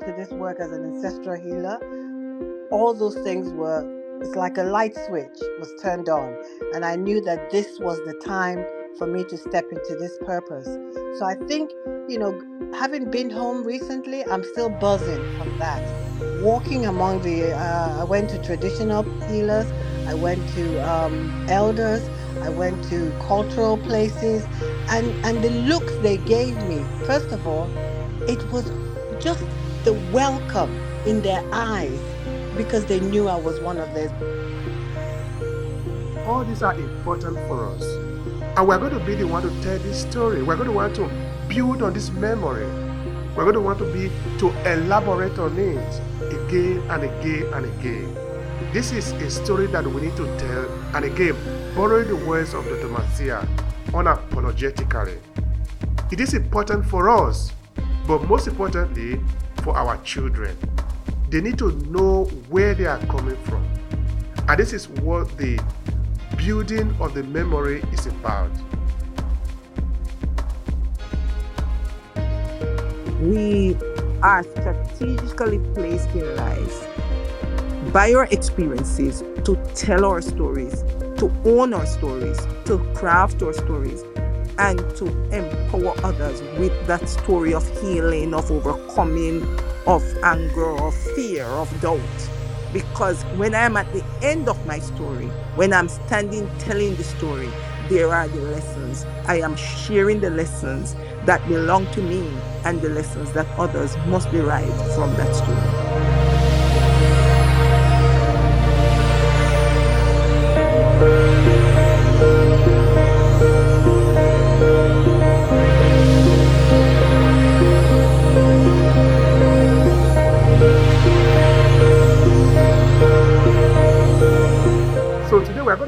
into this work as an ancestral healer, all those things were, it's like a light switch was turned on. And I knew that this was the time for me to step into this purpose. So I think, you know, having been home recently, I'm still buzzing from that. Walking among the, uh, I went to traditional healers, I went to um, elders, I went to cultural places, and, and the looks they gave me, first of all, it was just the welcome in their eyes because they knew I was one of theirs. All these are important for us. And we're going to be the one to tell this story. We're going to want to build on this memory. We're going to want to be to elaborate on it again and again and again. This is a story that we need to tell, and again, borrowing the words of Dr. Marcia unapologetically. It is important for us, but most importantly, for our children. They need to know where they are coming from. And this is what the building of the memory is about. We are strategically placed in life by our experiences to tell our stories, to own our stories, to craft our stories, and to empower others with that story of healing, of overcoming, of anger, of fear, of doubt. Because when I'm at the end of my story, when I'm standing telling the story, there are the lessons. I am sharing the lessons that belong to me and the lessons that others must derive from that story.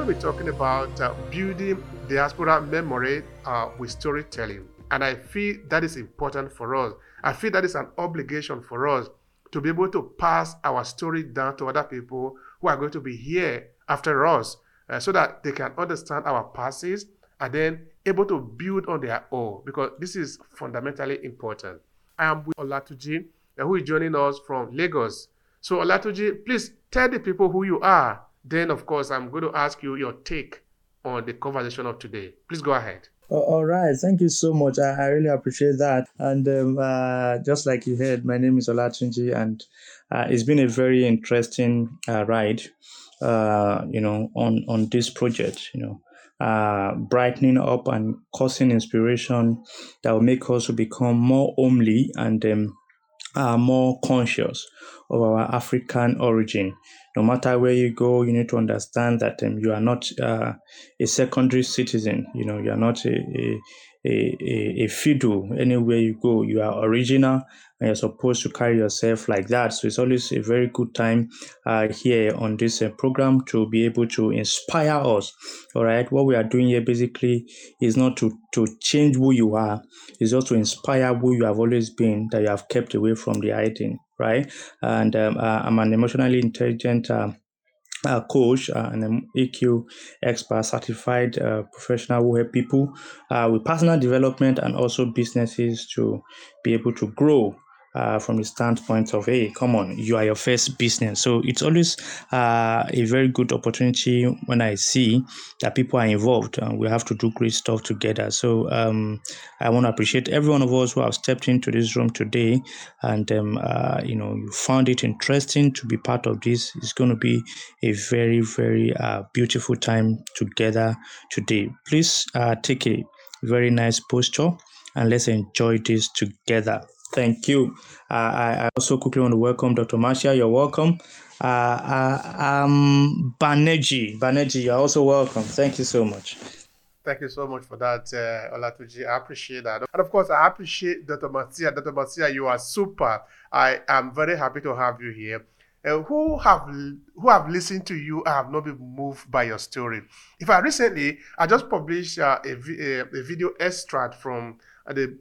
Talking about uh, building diaspora memory uh, with storytelling. And I feel that is important for us. I feel that is an obligation for us to be able to pass our story down to other people who are going to be here after us uh, so that they can understand our passes and then able to build on their own because this is fundamentally important. I am with Olatunji, uh, who is joining us from Lagos. So, Olatunji, please tell the people who you are then, of course, I'm going to ask you your take on the conversation of today. Please go ahead. All right, thank you so much. I, I really appreciate that. And um, uh, just like you heard, my name is Olatunji, and uh, it's been a very interesting uh, ride. Uh, you know, on on this project. You know, uh, brightening up and causing inspiration that will make us to become more homely and um, are more conscious of our African origin. No matter where you go, you need to understand that um, you are not uh, a secondary citizen. You know, you are not a, a, a, a fiddle anywhere you go. You are original and you're supposed to carry yourself like that. So it's always a very good time uh, here on this uh, program to be able to inspire us. All right. What we are doing here basically is not to, to change who you are, it's just to inspire who you have always been that you have kept away from the hiding right? And um, uh, I'm an emotionally intelligent uh, uh, coach uh, and an EQ expert, certified uh, professional who help people uh, with personal development and also businesses to be able to grow uh, from the standpoint of hey come on you are your first business. So it's always uh, a very good opportunity when i see that people are involved and we have to do great stuff together. So um, i want to appreciate every one of us who have stepped into this room today and um, uh, you know you found it interesting to be part of this. It's going to be a very very uh, beautiful time together today. Please uh, take a very nice posture and let's enjoy this together Thank you. Uh, I, I also quickly want to welcome Dr. Marcia. You're welcome. Uh, uh, um, Baneji, Baneji, you're also welcome. Thank you so much. Thank you so much for that, uh, Olatunji. I appreciate that. And of course, I appreciate Dr. Marcia. Dr. Marcia, you are super. I am very happy to have you here. Uh, who have who have listened to you have not been moved by your story. If I recently, I just published uh, a, a, a video extract from the,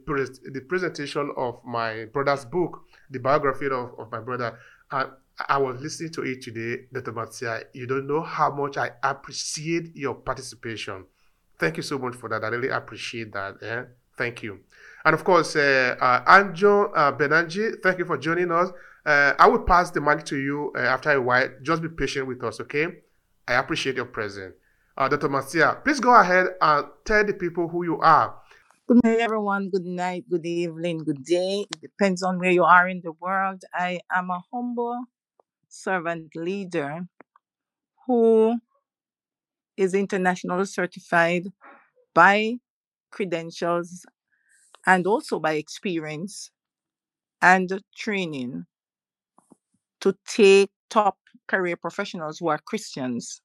the presentation of my brother's book, the biography of, of my brother. And I was listening to it today, Dr. Marcia. You don't know how much I appreciate your participation. Thank you so much for that. I really appreciate that. Eh? Thank you. And of course, uh, uh, Anjo uh, Benanji, thank you for joining us. Uh, I will pass the mic to you uh, after a while. Just be patient with us, okay? I appreciate your presence. Uh, Dr. Marcia, please go ahead and tell the people who you are. Good morning, everyone. Good night, good evening, good day. It depends on where you are in the world. I am a humble servant leader who is international certified by credentials and also by experience and training to take top career professionals who are Christians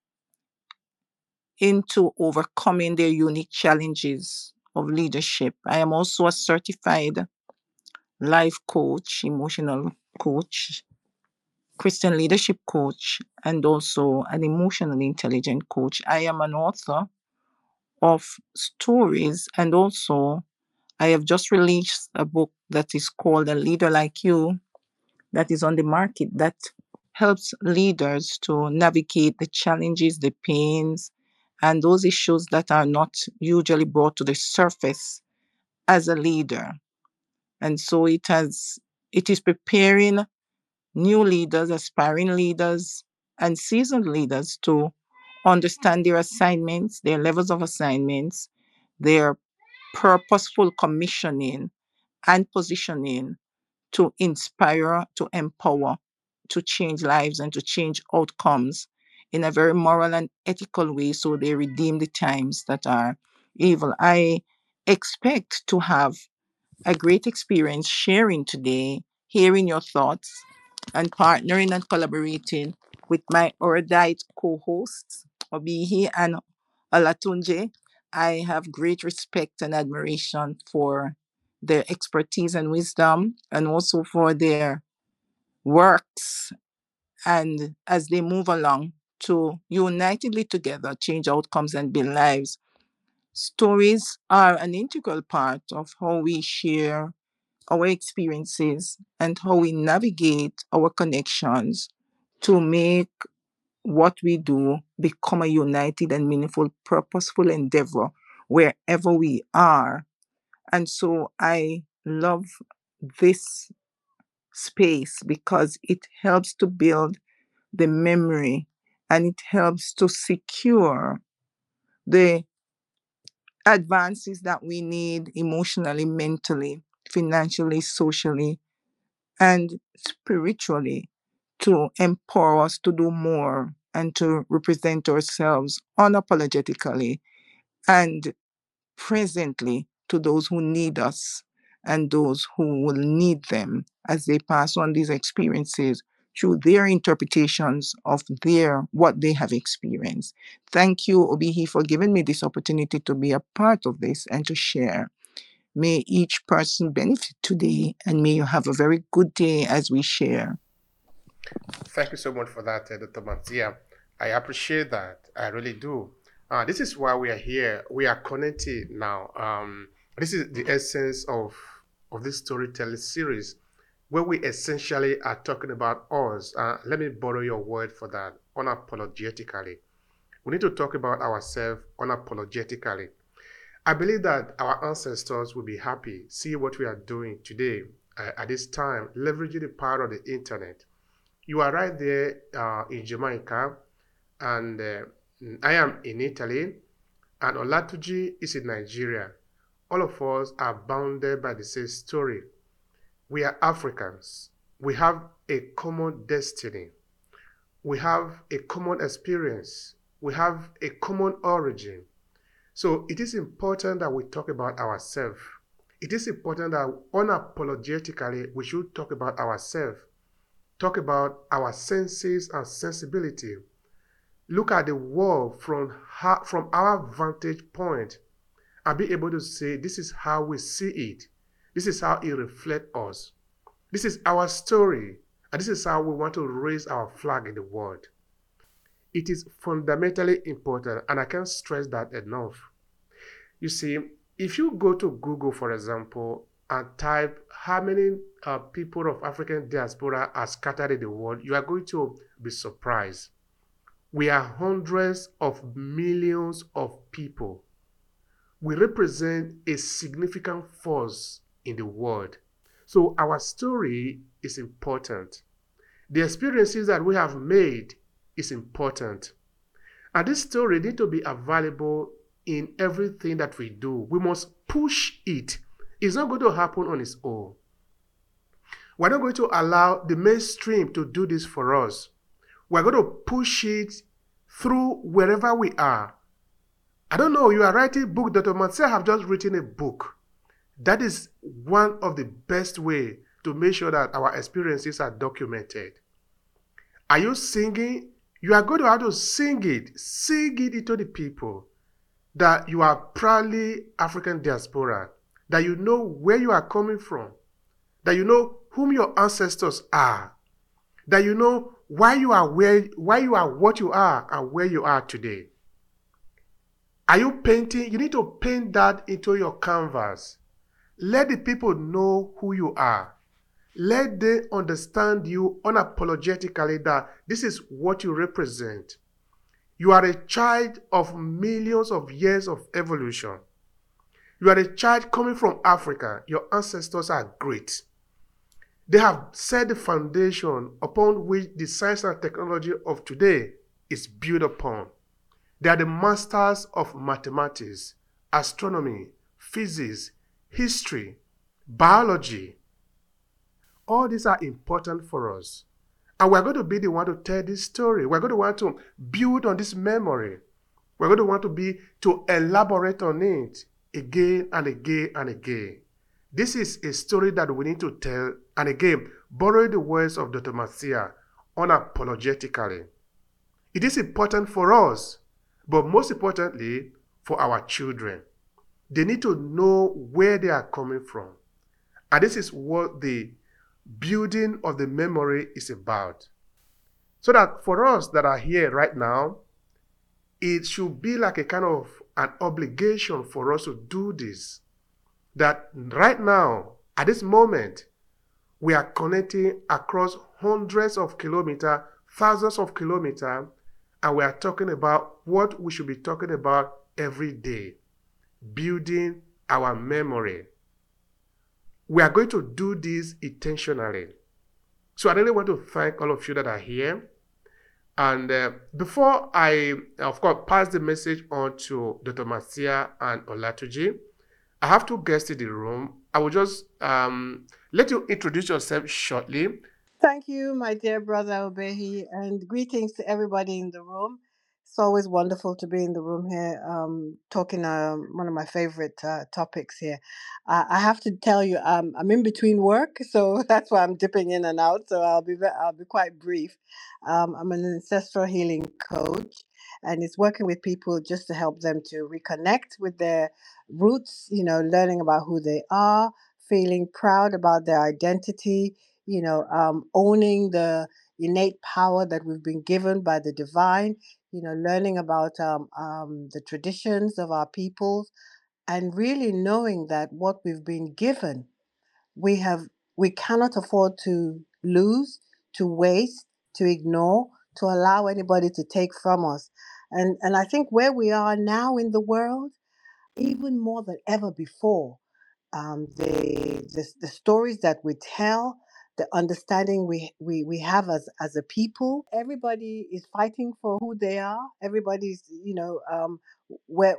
into overcoming their unique challenges of leadership. I am also a certified life coach, emotional coach, Christian leadership coach, and also an emotionally intelligent coach. I am an author of stories and also I have just released a book that is called A Leader Like You that is on the market that helps leaders to navigate the challenges, the pains, and those issues that are not usually brought to the surface as a leader. And so it has it is preparing new leaders, aspiring leaders, and seasoned leaders to understand their assignments, their levels of assignments, their purposeful commissioning and positioning to inspire, to empower, to change lives and to change outcomes in a very moral and ethical way so they redeem the times that are evil. I expect to have a great experience sharing today, hearing your thoughts, and partnering and collaborating with my erudite co hosts, Obehi and Olatunji. I have great respect and admiration for their expertise and wisdom, and also for their works and as they move along to unitedly together change outcomes and build lives. Stories are an integral part of how we share our experiences and how we navigate our connections to make what we do become a united and meaningful, purposeful endeavor wherever we are. And so I love this space because it helps to build the memory and it helps to secure the advances that we need emotionally, mentally, financially, socially, and spiritually to empower us to do more and to represent ourselves unapologetically and presently to those who need us and those who will need them as they pass on these experiences through their interpretations of their what they have experienced. Thank you, Obehi, for giving me this opportunity to be a part of this and to share. May each person benefit today and may you have a very good day as we share. Thank you so much for that, uh, Dr. Marcia. I appreciate that. I really do. Uh, this is why we are here. We are connected now. Um, this is the essence of of this storytelling series, where we essentially are talking about us. Uh, let me borrow your word for that. Unapologetically, we need to talk about ourselves unapologetically. I believe that our ancestors will be happy see what we are doing today uh, at this time, leveraging the power of the internet. You are right there uh, in Jamaica, and uh, I am in Italy, and Olatunji is in Nigeria. All of us are bounded by the same story. We are Africans. We have a common destiny. We have a common experience. We have a common origin. So it is important that we talk about ourselves. It is important that unapologetically we should talk about ourselves, talk about our senses and sensibility, look at the world from, from our vantage point and be able to say, this is how we see it. This is how it reflects us. This is our story. And this is how we want to raise our flag in the world. It is fundamentally important, and I can't stress that enough. You see, if you go to Google, for example, and type how many uh, people of African diaspora are scattered in the world, you are going to be surprised. We are hundreds of millions of people we represent a significant force in the world. So our story is important. The experiences that we have made is important. And this story need to be available in everything that we do. We must push it. It's not going to happen on its own. We're not going to allow the mainstream to do this for us. We're going to push it through wherever we are. I don't know, you are writing a book. Dr. Mansell have just written a book. That is one of the best way to make sure that our experiences are documented. Are you singing? You are going to have to sing it. Sing it into the people that you are proudly African diaspora, that you know where you are coming from, that you know whom your ancestors are, that you know why you are where why you are what you are and where you are today. Are you painting? You need to paint that into your canvas. Let the people know who you are. Let them understand you unapologetically that this is what you represent. You are a child of millions of years of evolution. You are a child coming from Africa. Your ancestors are great. They have set the foundation upon which the science and technology of today is built upon. They are the masters of mathematics, astronomy, physics, history, biology. All these are important for us. And we're going to be the one to tell this story. We're going to want to build on this memory. We're going to want to be to elaborate on it again and again and again. This is a story that we need to tell, and again, borrow the words of Dr. Marcia unapologetically. It is important for us, but most importantly, for our children. They need to know where they are coming from. And this is what the building of the memory is about. So that for us that are here right now, it should be like a kind of an obligation for us to do this. That right now, at this moment, we are connecting across hundreds of kilometers, thousands of kilometers, and we are talking about what we should be talking about every day building our memory. We are going to do this intentionally. So I really want to thank all of you that are here. And uh, before I, of course, pass the message on to Dr. Marcia and Olatunji, I have two guests in the room. I will just um, let you introduce yourself shortly. Thank you, my dear brother Obehi, and greetings to everybody in the room. It's always wonderful to be in the room here, um, talking um, one of my favorite uh, topics here. Uh, I have to tell you, um, I'm in between work, so that's why I'm dipping in and out. So I'll be I'll be quite brief. Um, I'm an ancestral healing coach, and it's working with people just to help them to reconnect with their roots. You know, learning about who they are, feeling proud about their identity. You know, um, owning the innate power that we've been given by the divine you know, learning about um, um, the traditions of our peoples, and really knowing that what we've been given, we have, we cannot afford to lose, to waste, to ignore, to allow anybody to take from us. And and I think where we are now in the world, even more than ever before, um, the, the the stories that we tell, the understanding we we we have as as a people. Everybody is fighting for who they are. Everybody's you know um, where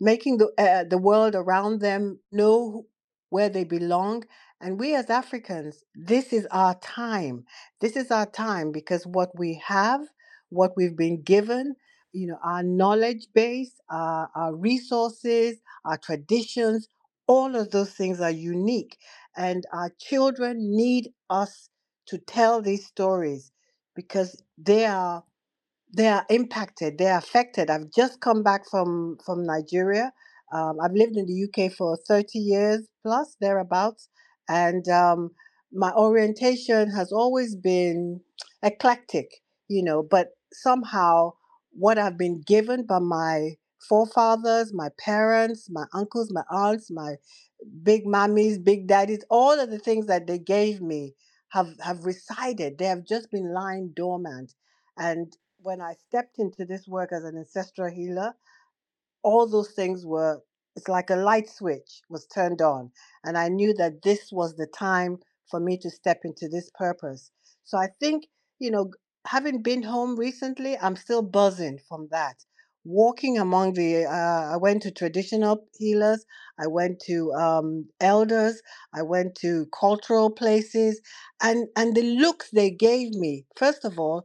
making the uh, the world around them know where they belong. And we as Africans, this is our time. This is our time because what we have, what we've been given, you know, our knowledge base, our, our resources, our traditions, all of those things are unique. And our children need us to tell these stories because they are they are impacted they are affected. I've just come back from from nigeria. Um, i've lived in the uk for 30 years plus thereabouts and um, my orientation has always been eclectic you know but somehow what i've been given by my forefathers my parents my uncles my aunts my big mommies big daddies all of the things that they gave me have have resided. They have just been lying dormant. And when I stepped into this work as an ancestral healer, all those things were it's like a light switch was turned on. And i knew that this was the time for me to step into this purpose. So i think you know having been home recently i'm still buzzing from that walking among the uh, i went to traditional healers i went to um, elders i went to cultural places and and the looks they gave me first of all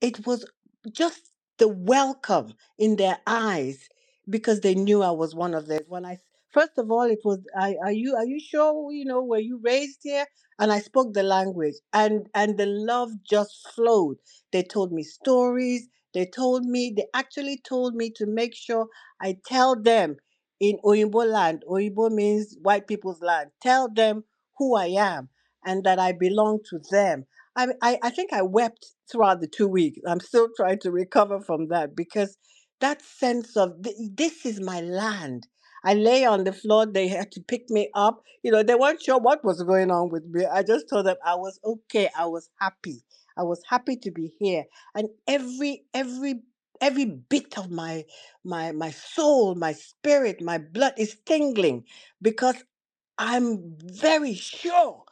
it was just the welcome in their eyes because they knew I was one of theirs. When I first of all, it was, are, are you are you sure you know were you raised here? And I spoke the language, and and the love just flowed. They told me stories. They told me they actually told me to make sure I tell them in Oyinbo land. Oyinbo means white people's land. Tell them who I am and that I belong to them I, I I think I wept throughout the two weeks. I'm still trying to recover from that because that sense of "Th- this is my land. I lay on the floor. They had to pick me up. You know, they weren't sure what was going on with me. I just told them I was okay. I was happy. I was happy to be here. And every every every bit of my my my soul, my spirit, my blood is tingling because I'm very sure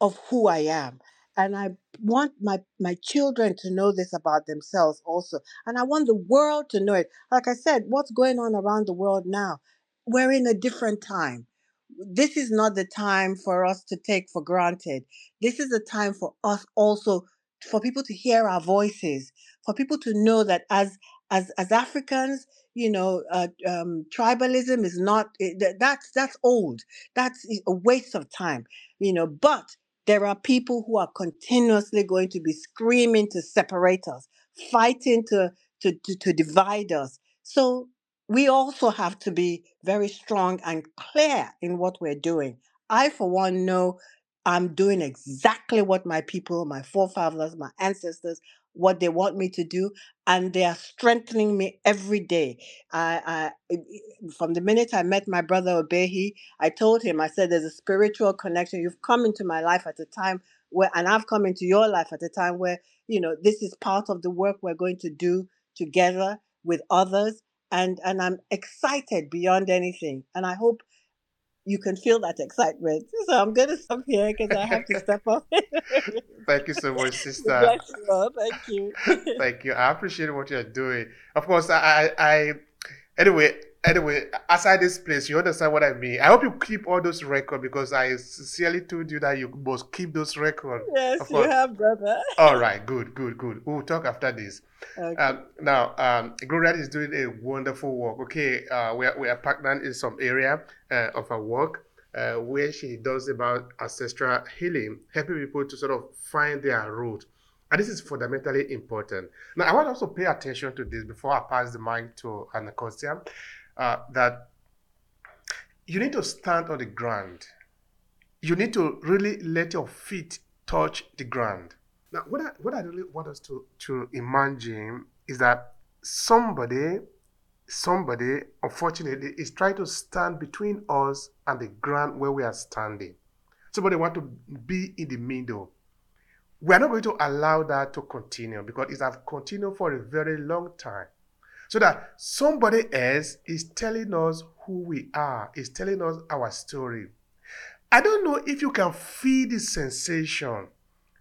of who I am. And I want my, my children to know this about themselves also. And I want the world to know it. Like I said, what's going on around the world now? We're in a different time. This is not the time for us to take for granted. This is a time for us also for people to hear our voices, for people to know that as as as Africans, you know, uh, um, tribalism is not eh, that- that's that's old. That's a waste of time, you know. But there are people who are continuously going to be screaming to separate us, fighting to, to, to, to divide us. So we also have to be very strong and clear in what we're doing. I, for one, know I'm doing exactly what my people, my forefathers, my ancestors, what they want me to do, and they are strengthening me every day. I, I, from the minute I met my brother Obehi, I told him, I said, there's a spiritual connection. You've come into my life at a time where, and I've come into your life at a time where, you know, this is part of the work we're going to do together with others. And, and I'm excited beyond anything. And I hope you can feel that excitement. So I'm going to stop here because I have to step off. Thank you so much, sister. Bless you all. Thank you. Thank you. I appreciate what you're doing. Of course, I, I, I anyway, anyway, aside this place, you understand what I mean. I hope you keep all those records because I sincerely told you that you must keep those records. yes, you have, brother. All right, good, good, good. We'll talk after this. Okay. Um, now, um, Gloria is doing a wonderful work. Okay, uh, we are, we are partnered in some area uh, of her work uh, where she does about ancestral healing, helping people to sort of find their root. And this is fundamentally important. Now, I want to pay attention to this before I pass the mic to Anacosia, uh, that you need to stand on the ground. You need to really let your feet touch the ground. Now, what I, what I really want us to, to imagine is that somebody, somebody, unfortunately, is trying to stand between us and the ground where we are standing. Somebody want to be in the middle. We are not going to allow that to continue because it has continued for a very long time. So that somebody else is telling us who we are, is telling us our story. I don't know if you can feel the sensation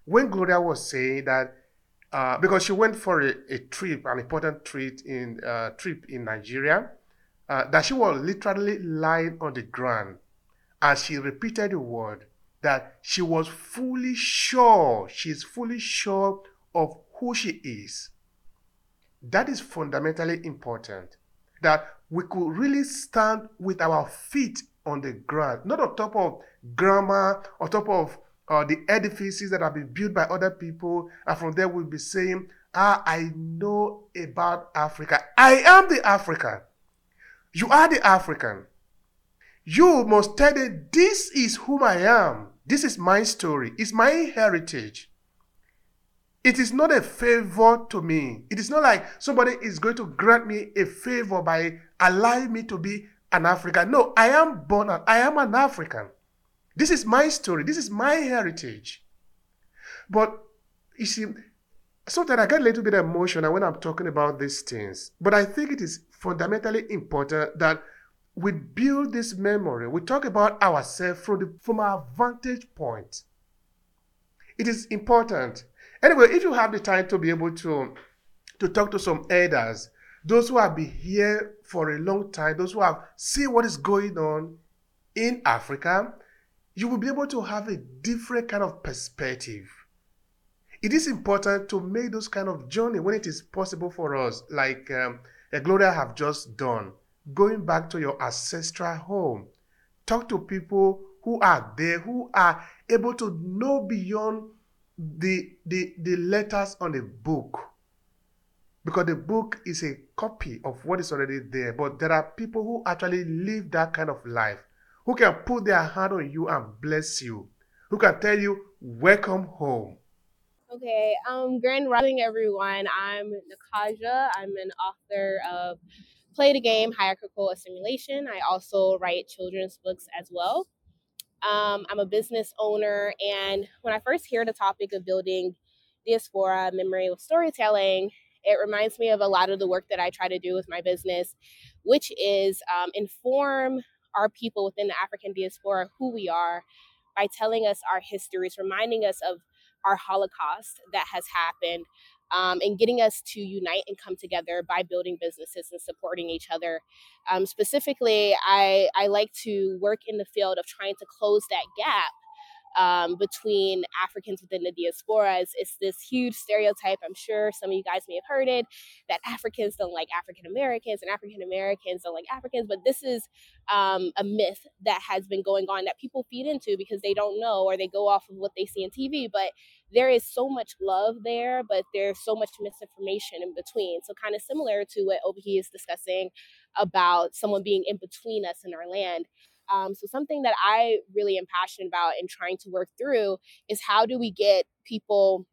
when Gloria was saying that uh, because she went for a, a trip, an important trip in uh, trip in Nigeria, uh, that she was literally lying on the ground as she repeated the word that she was fully sure, she's fully sure of who she is. That is fundamentally important. That we could really stand with our feet on the ground, not on top of grammar, on top of uh, the edifices that have been built by other people, and from there we'll be saying, Ah, I know about Africa. I am the African. You are the African. You must tell them, This is whom I am. This is my story. It's my heritage. It is not a favor to me. It is not like somebody is going to grant me a favor by allowing me to be an African. No, I am born, I am an African. This is my story. This is my heritage. But you see, sometimes I get a little bit emotional when I'm talking about these things. But I think it is fundamentally important that we build this memory. We talk about ourselves from, the, from our vantage point. It is important. Anyway, if you have the time to be able to, to talk to some elders, those who have been here for a long time, those who have seen what is going on in Africa, you will be able to have a different kind of perspective. It is important to make those kind of journey when it is possible for us, like um, Gloria have just done, going back to your ancestral home. Talk to people who are there, who are able to know beyond the, the, the letters on the book. Because the book is a copy of what is already there. But there are people who actually live that kind of life, who can put their hand on you and bless you, who can tell you, Welcome home. Okay, um, Grand Rising, everyone. I'm Nakaja. I'm an author of Play the Game, Hierarchical Assimilation. I also write children's books as well. Um, I'm a business owner, and when I first hear the topic of building diaspora memory with storytelling, it reminds me of a lot of the work that I try to do with my business, which is um, inform our people within the African diaspora who we are by telling us our histories, reminding us of our Holocaust that has happened, um, and getting us to unite and come together by building businesses and supporting each other. Um, specifically, I, I like to work in the field of trying to close that gap um, between Africans within the diaspora. It's, this huge stereotype. I'm sure some of you guys may have heard it that Africans don't like African Americans and African Americans don't like Africans. But this is um, a myth that has been going on that people feed into because they don't know or they go off of what they see on TV. But there is so much love there, but there's so much misinformation in between. So, kind of similar to what Obi is discussing about someone being in between us and our land. Um, so something that I really am passionate about and trying to work through is how do we get people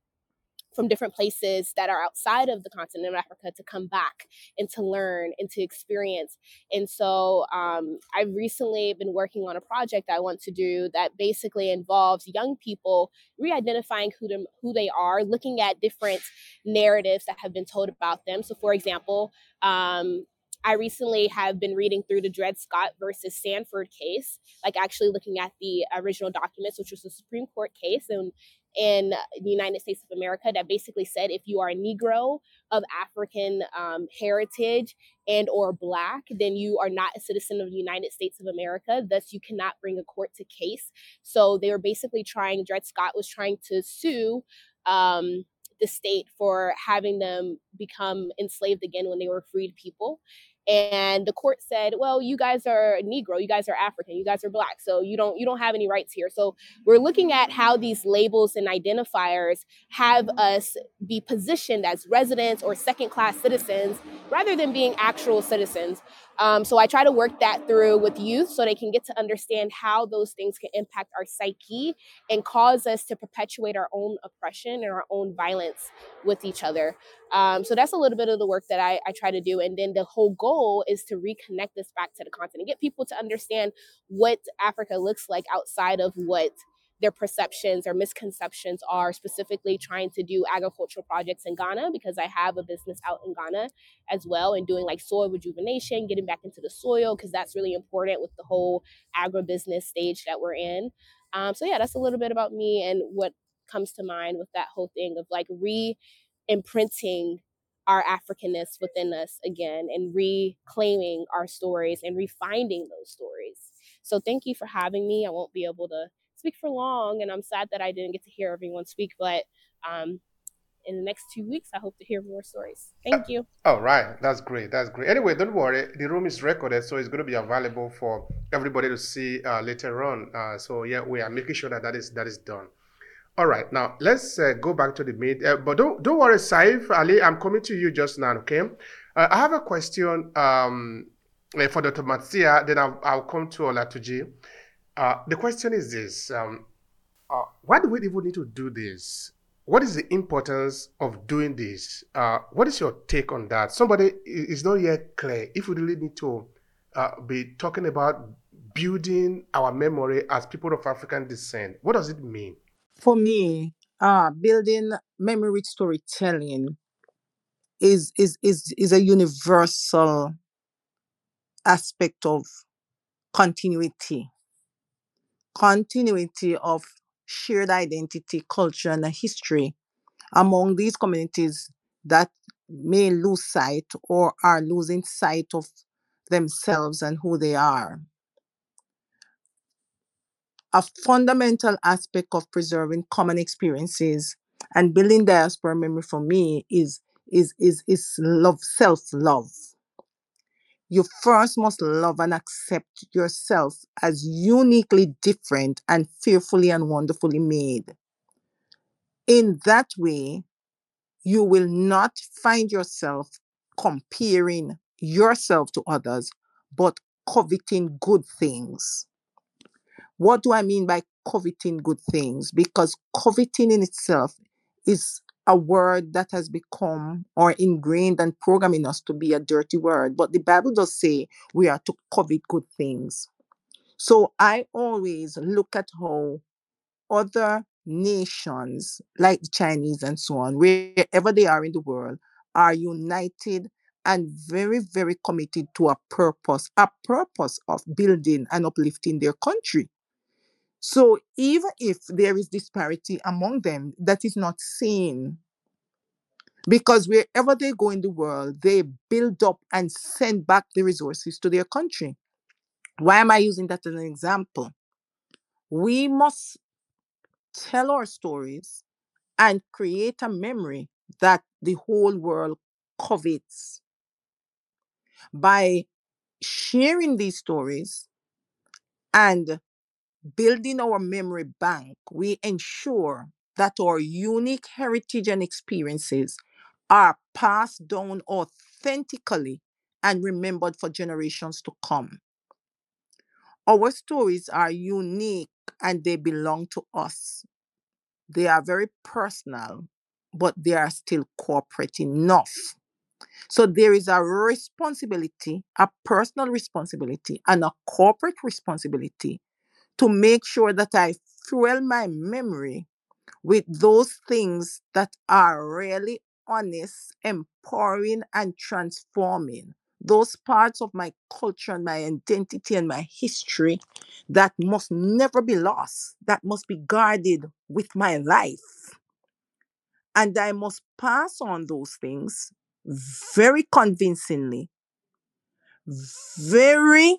from different places that are outside of the continent of Africa to come back and to learn and to experience. And so um, I've recently been working on a project I want to do that basically involves young people re-identifying who, them, who they are, looking at different narratives that have been told about them. So for example, um, I recently have been reading through the Dred Scott versus Sandford case, like actually looking at the original documents, which was a Supreme Court case in, in the United States of America that basically said if you are a Negro of African um, heritage and or Black, then you are not a citizen of the United States of America. Thus, you cannot bring a court to case. So they were basically trying. Dred Scott was trying to sue. Um, the state for having them become enslaved again when they were freed people and the court said well you guys are negro you guys are african you guys are black so you don't you don't have any rights here. So we're looking at how these labels and identifiers have us be positioned as residents or second class citizens rather than being actual citizens um, so I try to work that through with youth so they can get to understand how those things can impact our psyche and cause us to perpetuate our own oppression and our own violence with each other. Um, so that's a little bit of the work that I, I try to do. And then the whole goal is to reconnect this back to the continent, get people to understand what Africa looks like outside of what their perceptions or misconceptions are specifically trying to do agricultural projects in Ghana because I have a business out in Ghana as well and doing like soil rejuvenation, getting back into the soil because that's really important with the whole agribusiness stage that we're in. Um, so yeah, that's a little bit about me and what comes to mind with that whole thing of like re-imprinting our Africanness within us again and reclaiming our stories and refinding those stories. So thank you for having me. I won't be able to speak for long, and I'm sad that I didn't get to hear everyone speak. But um, in the next two weeks, I hope to hear more stories. Thank you. All right, that's great. That's great. Anyway, don't worry. The room is recorded, so it's going to be available for everybody to see uh, later on. Uh, so yeah, we are making sure that that is that is done. All right, now let's uh, go back to the meet. Uh, but don't don't worry, Saif Ali. I'm coming to you just now. Okay, uh, I have a question um, uh, for Dr. Marcia. Then I'll, I'll come to Olatunji. Uh, the question is this um, uh, why do we even need to do this? What is the importance of doing this? Uh, what is your take on that? Somebody is not yet clear if we really need to uh, be talking about building our memory as people of African descent. What does it mean? For me, uh, building memory storytelling is is is is a universal aspect of continuity continuity of shared identity culture and history among these communities that may lose sight or are losing sight of themselves and who they are. A fundamental aspect of preserving common experiences and building diaspora memory for me is is is is love self-love you first must love and accept yourself as uniquely different and fearfully and wonderfully made in that way you will not find yourself comparing yourself to others but coveting good things what do I mean by coveting good things? Because coveting in itself is a word that has become or ingrained and programmed in us to be a dirty word. But the Bible does say we are to covet good things. So I always look at how other nations, like the Chinese and so on, wherever they are in the world, are united and very, very committed to a purpose, a purpose of building and uplifting their country. So even if there is disparity among them, that is not seen because wherever they go in the world, they build up and send back the resources to their country. Why am I using that as an example? We must tell our stories and create a memory that the whole world covets by sharing these stories and building our memory bank, we ensure that our unique heritage and experiences are passed down authentically and remembered for generations to come. Our stories are unique and they belong to us. They are very personal, but they are still corporate enough. So there is a responsibility, a personal responsibility, and a corporate responsibility to make sure that I fuel my memory with those things that are really honest, empowering, and transforming. Those parts of my culture and my identity and my history that must never be lost, that must be guarded with my life. And I must pass on those things very convincingly, very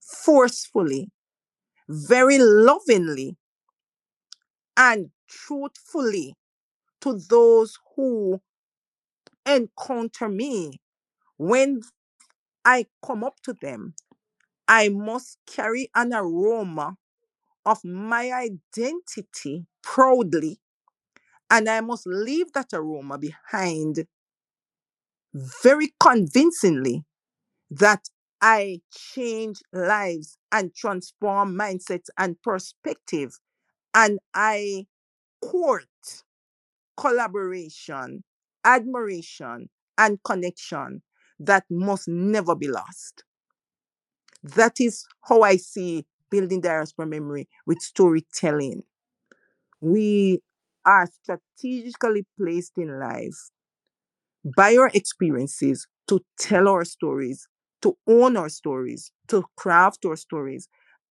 forcefully, very lovingly, and truthfully to those who encounter me. When I come up to them, I must carry an aroma of my identity proudly, and I must leave that aroma behind very convincingly that I change lives and transform mindsets and perspective, and I court collaboration, admiration, and connection that must never be lost. That is how I see building diaspora memory with storytelling. We are strategically placed in life by our experiences to tell our stories, to own our stories, to craft our stories,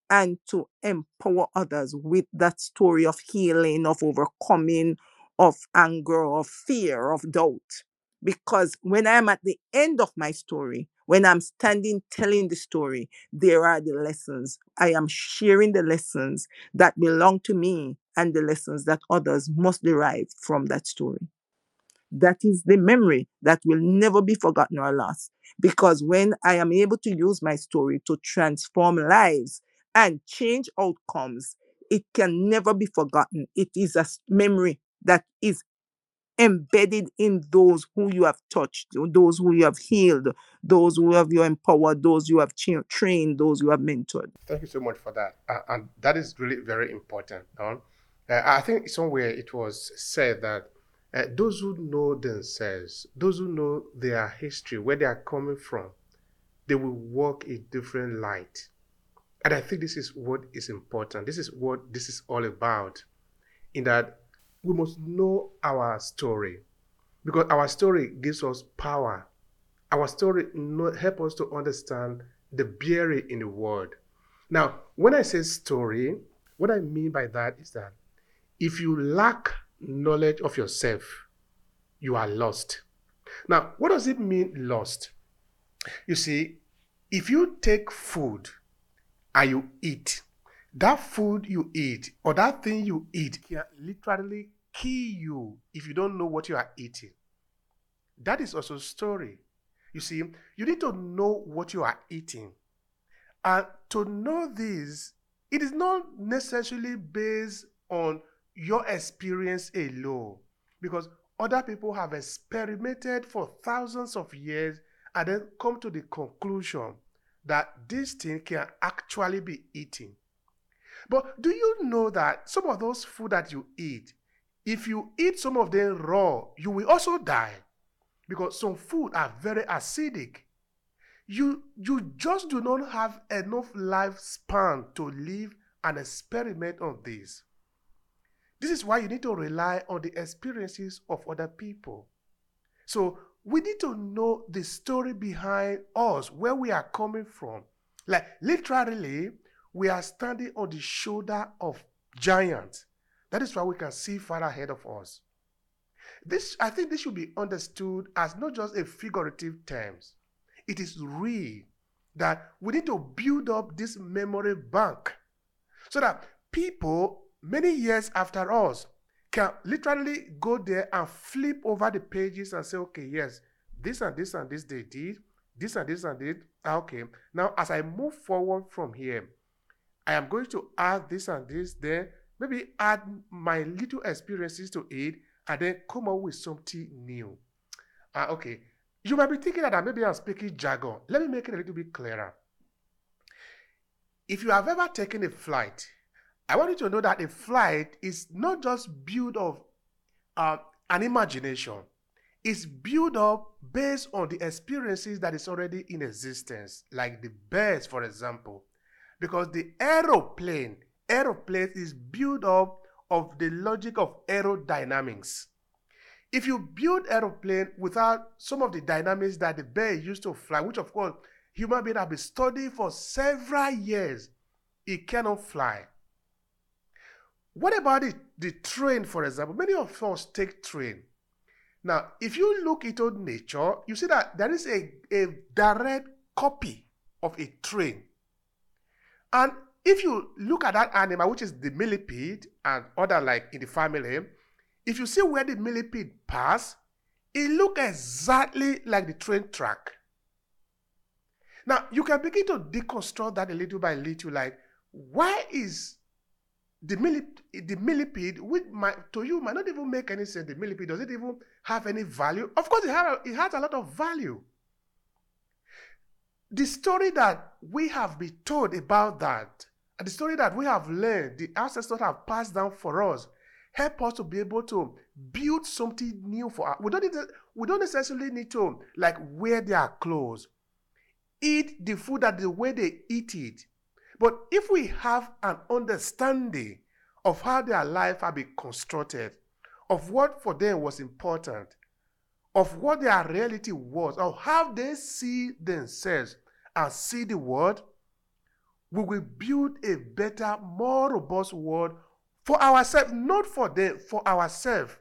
and to empower others with that story of healing, of overcoming, of anger, of fear, of doubt. Because when I'm at the end of my story, when I'm standing telling the story, there are the lessons. I am sharing the lessons that belong to me and the lessons that others must derive from that story. That is the memory that will never be forgotten or lost. Because when I am able to use my story to transform lives and change outcomes, it can never be forgotten. It is a memory that is embedded in those who you have touched, those who you have healed, those who have you empowered, those you have cha- trained, those you have mentored. Thank you so much for that. Uh, and that is really very important. huh? Uh, I think somewhere it was said that uh, those who know themselves, those who know their history, where they are coming from, they will walk a different light. And I think this is what is important. This is what this is all about. In that we must know our story because our story gives us power. Our story know, help us to understand the beauty in the world. Now, when I say story, what I mean by that is that if you lack knowledge of yourself, you are lost. Now, what does it mean lost? You see, if you take food and you eat, that food you eat or that thing you eat can literally kill you if you don't know what you are eating. That is also a story. You see, you need to know what you are eating. And to know this, it is not necessarily based on your experience alone, because other people have experimented for thousands of years and then come to the conclusion that this thing can actually be eaten. But do you know that some of those food that you eat, if you eat some of them raw, you will also die because some food are very acidic. You, you just do not have enough lifespan to live and experiment on this. This is why you need to rely on the experiences of other people. So we need to know the story behind us, where we are coming from. Like literally, we are standing on the shoulder of giants. That is why we can see far ahead of us. This, I think this should be understood as not just a figurative terms. It is real that we need to build up this memory bank so that people many years after us can literally go there and flip over the pages and say, okay, yes, this and this and this they did, this and this and this. Ah, okay, now as I move forward from here, I am going to add this and this, then maybe add my little experiences to it, and then come up with something new. Uh, okay, you might be thinking that maybe I'm speaking jargon. Let me make it a little bit clearer. If you have ever taken a flight, I want you to know that a flight is not just built of uh, an imagination. It's built up based on the experiences that is already in existence, like the birds, for example. Because the aeroplane, aeroplane is built up of the logic of aerodynamics. If you build aeroplane without some of the dynamics that the bird used to fly, which of course human beings have been studying for several years, it cannot fly. What about the, the train, for example? Many of us take train. Now, if you look into nature, you see that there is a, a direct copy of a train. And if you look at that animal, which is the millipede and other like in the family, if you see where the millipede pass, it look exactly like the train track. Now, you can begin to deconstruct that a little by little, like, why is the, millip- the millipede, which might, to you might not even make any sense. The millipede, does it even have any value? Of course, it, have, it has a lot of value. The story that we have been told about that, and the story that we have learned, the ancestors have passed down for us, help us to be able to build something new for us. We don't, need to, we don't necessarily need to like wear their clothes, eat the food that the way they eat it, but if we have an understanding of how their life had been constructed, of what for them was important, of what their reality was, of how they see themselves and see the world, we will build a better, more robust world for ourselves, not for them, for ourselves.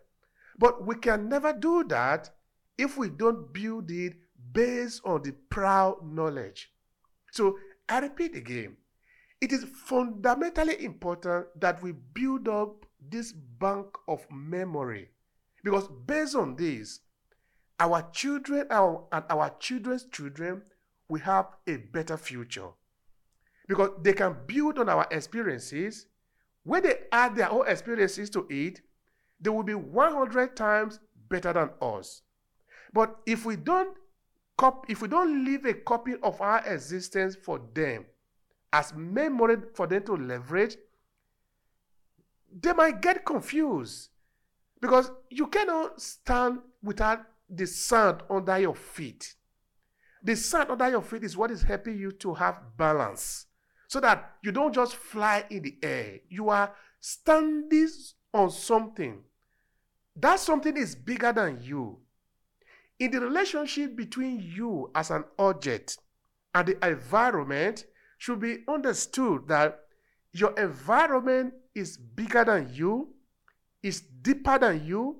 But we can never do that if we don't build it based on the proud knowledge. So I repeat again it is fundamentally important that we build up this bank of memory because based on this, our children our, and our children's children will have a better future because they can build on our experiences. When they add their own experiences to it, they will be 100 times better than us. But if we don't cop- if we don't leave a copy of our existence for them, as memory for them to leverage, they might get confused because you cannot stand without the sand under your feet. The sand under your feet is what is helping you to have balance so that you don't just fly in the air. You are standing on something that something is bigger than you. In the relationship between you as an object and the environment, should be understood that your environment is bigger than you, is deeper than you,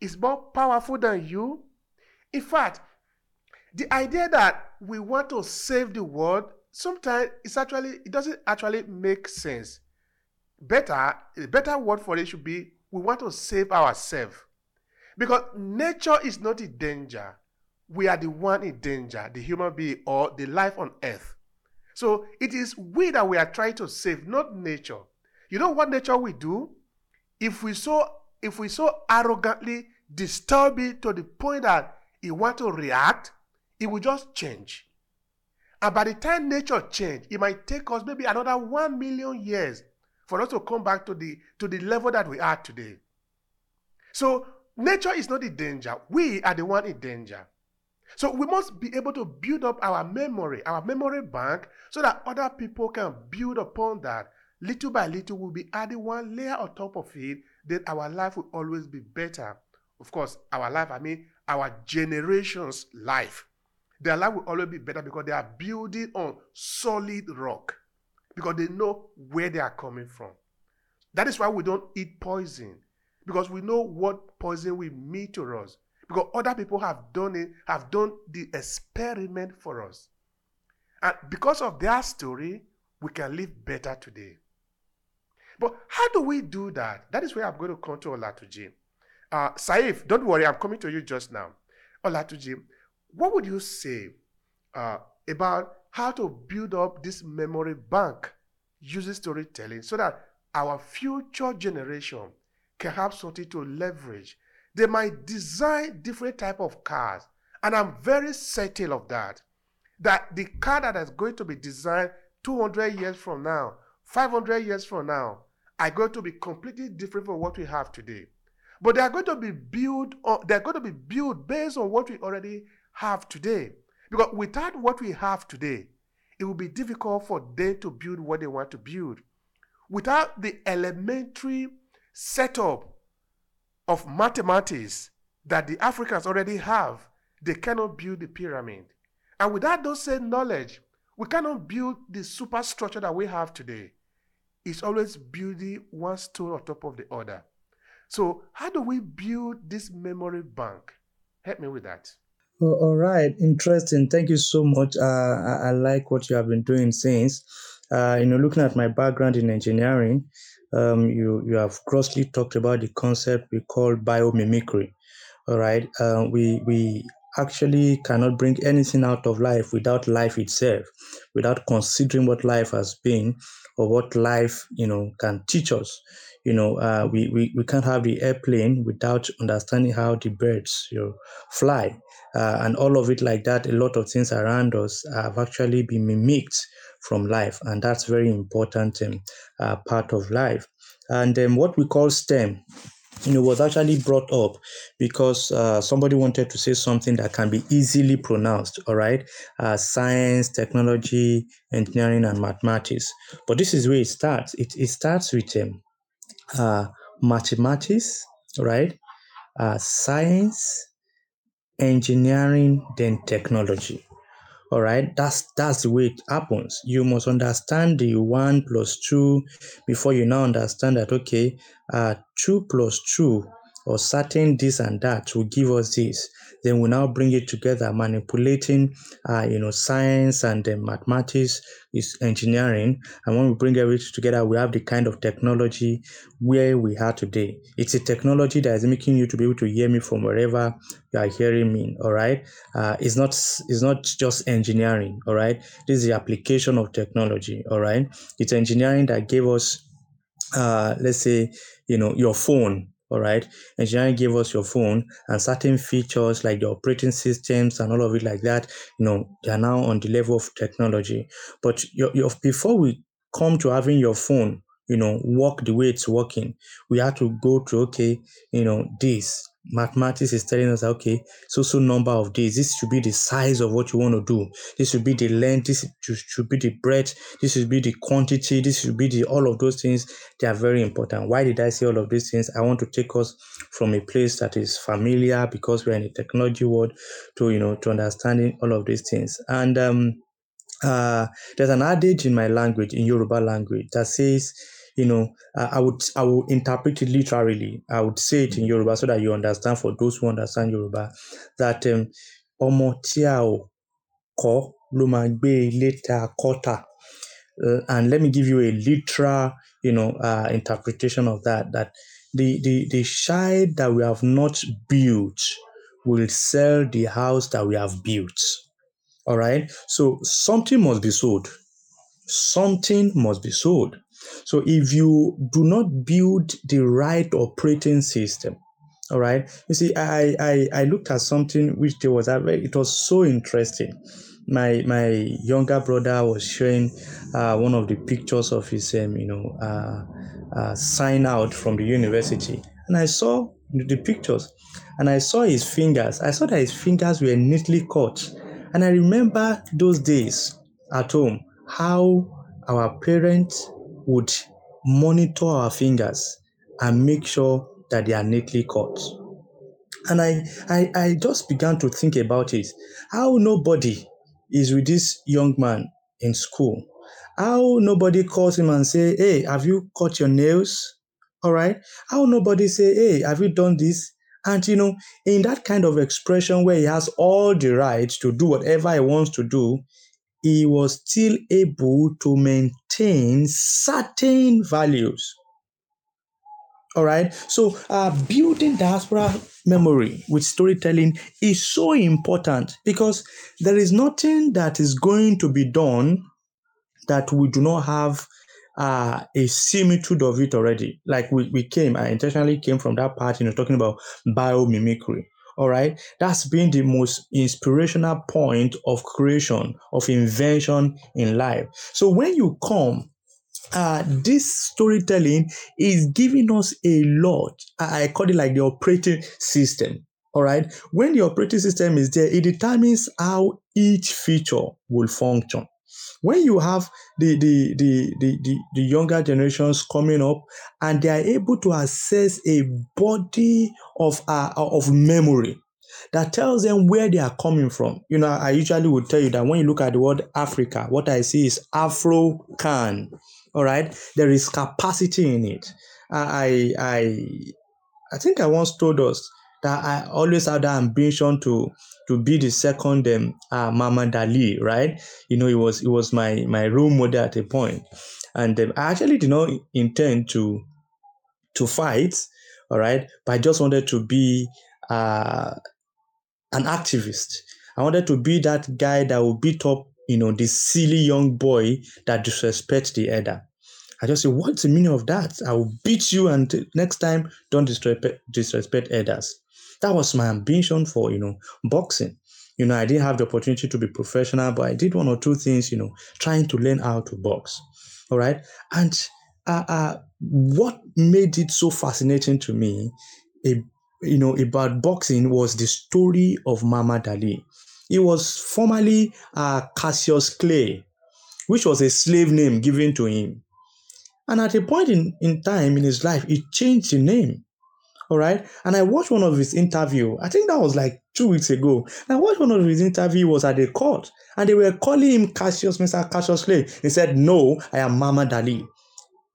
is more powerful than you. In fact, the idea that we want to save the world sometimes it's actually it doesn't actually make sense. Better, a better word for it should be we want to save ourselves. Because nature is not in danger. We are the one in danger, the human being or the life on earth. So it is we that we are trying to save, not nature. You know what nature will do? If we so if we so arrogantly disturb it to the point that it want to react, it will just change. And by the time nature change, it might take us maybe another one million years for us to come back to the to the level that we are today. So nature is not the danger. We are the one in danger. So we must be able to build up our memory, our memory bank, so that other people can build upon that. Little by little, we'll be adding one layer on top of it, then our life will always be better. Of course, our life, I mean our generation's life. Their life will always be better because they are building on solid rock. Because they know where they are coming from. That is why we don't eat poison. Because we know what poison will mean to us. Because other people have done it, have done the experiment for us. And because of their story, we can live better today. But how do we do that? That is where I'm going to come to Olatunji. Uh, Saif, don't worry, I'm coming to you just now. Olatunji, what would you say uh, about how to build up this memory bank using storytelling so that our future generation can have something to leverage? They might design different type of cars, and I'm very certain of that. That the car that is going to be designed 200 years from now, 500 years from now, are going to be completely different from what we have today. But they are going to be built. On, they are going to be built based on what we already have today. Because without what we have today, it will be difficult for them to build what they want to build. Without the elementary setup of mathematics that the Africans already have, they cannot build the pyramid. And without those same knowledge, we cannot build the superstructure that we have today. It's always building one stone on top of the other. So, how do we build this memory bank? Help me with that. Oh, all right, interesting. Thank you so much. Uh, I, I, like what you have been doing since. Uh, you know, looking at my background in engineering, um, you you have grossly talked about the concept we call biomimicry. All right, uh, we we actually cannot bring anything out of life without life itself, without considering what life has been or what life you know can teach us you know, uh, we, we, we can't have the airplane without understanding how the birds you know, fly. Uh, and all of it like that, a lot of things around us have actually been mimicked from life. And that's very important um, uh, part of life. And um, what we call STEM, you know, was actually brought up because uh, somebody wanted to say something that can be easily pronounced, all right? Uh, science, technology, engineering, and mathematics. But this is where it starts. It, it starts with um, uh, mathematics, right? Uh, science, engineering, then technology. All right, that's that's the way it happens. You must understand the one plus two before you now understand that okay, uh, two plus two or certain this and that will give us this. Then we now bring it together, manipulating, uh, you know, science and uh, mathematics is engineering. And when we bring everything together, we have the kind of technology where we are today. It's a technology that is making you to be able to hear me from wherever you are hearing me. All right, uh, it's not it's not just engineering. All right, this is the application of technology. All right, it's engineering that gave us, uh, let's say, you know, your phone all right engineering gave us your phone and certain features like the operating systems and all of it like that. You know they are now on the level of technology. But your, your before we come to having your phone you know work the way it's working we have to go to okay you know this mathematics is telling us okay so so number of days this should be the size of what you want to do. This should be the length this should be the breadth this should be the quantity this should be the all of those things they are very important. Why did i say all of these things? I want to take us from a place that is familiar because we're in a technology world to you know to understanding all of these things. And um uh there's an adage in my language in yoruba language that says you know, uh, I would I will interpret it literally. I would say it in Yoruba so that you understand for those who understand Yoruba that um ọmọ tí a ò kọ́ ló máa gbé ilé tá a. Uh, and let me give you a literal, you know, uh, interpretation of that. That the the the child that we have not built will sell the house that we have built. All right. So something must be sold. Something must be sold. So if you do not build the right operating system, all right. You see, I I, I looked at something which there was it was so interesting. My my younger brother was showing uh, one of the pictures of his um, you know uh, uh, sign out from the university, and I saw the pictures, and I saw his fingers. I saw that his fingers were neatly cut, and I remember those days at home how our parents would monitor our fingers and make sure that they are neatly cut. And I, I, I just began to think about it. How nobody is with this young man in school. How nobody calls him and say, hey, have you cut your nails? All right. How nobody say, hey, have you done this? And you know, in that kind of expression where he has all the right to do whatever he wants to do, he was still able to maintain certain values. All right. So, uh, building diaspora memory with storytelling is so important because there is nothing that is going to be done that we do not have uh, a similitude of it already. Like we, we came, I intentionally came from that part, you know, talking about biomimicry. All right. That's been the most inspirational point of creation, of invention in life. So when you come, uh, this storytelling is giving us a lot. I call it like the operating system. All right. When the operating system is there, it determines how each feature will function when you have the the, the the the the younger generations coming up and they are able to access a body of uh, of memory that tells them where they are coming from. You know, I usually would tell you that when you look at the word Africa, what I see is Afro can. All right, there is capacity in it. I I I think I once told us that I always had that ambition to to be the second um, uh, right? You know, it was it was my my role model at a point, and um, I actually did not intend to to fight, all right, but I just wanted to be uh, an activist. I wanted to be that guy that would beat up, you know, the silly young boy that disrespects the elder. I just say, what's the meaning of that? I will beat you, and next time, don't disrespect, disrespect elders. That was my ambition for, you know, boxing. You know, I didn't have the opportunity to be professional, but I did one or two things, you know, trying to learn how to box. All right. And uh, uh, what made it so fascinating to me, a, you know, about boxing was the story of Muhammad Ali. He was formerly uh, Cassius Clay, which was a slave name given to him. And at a point in, in time in his life, he changed the name all right. And I watched one of his interview. I think that was like two weeks ago. And I watched one of his interview was at the court, and they were calling him Cassius, Mr. Cassius Clay. He said, "No, I am Muhammad Ali."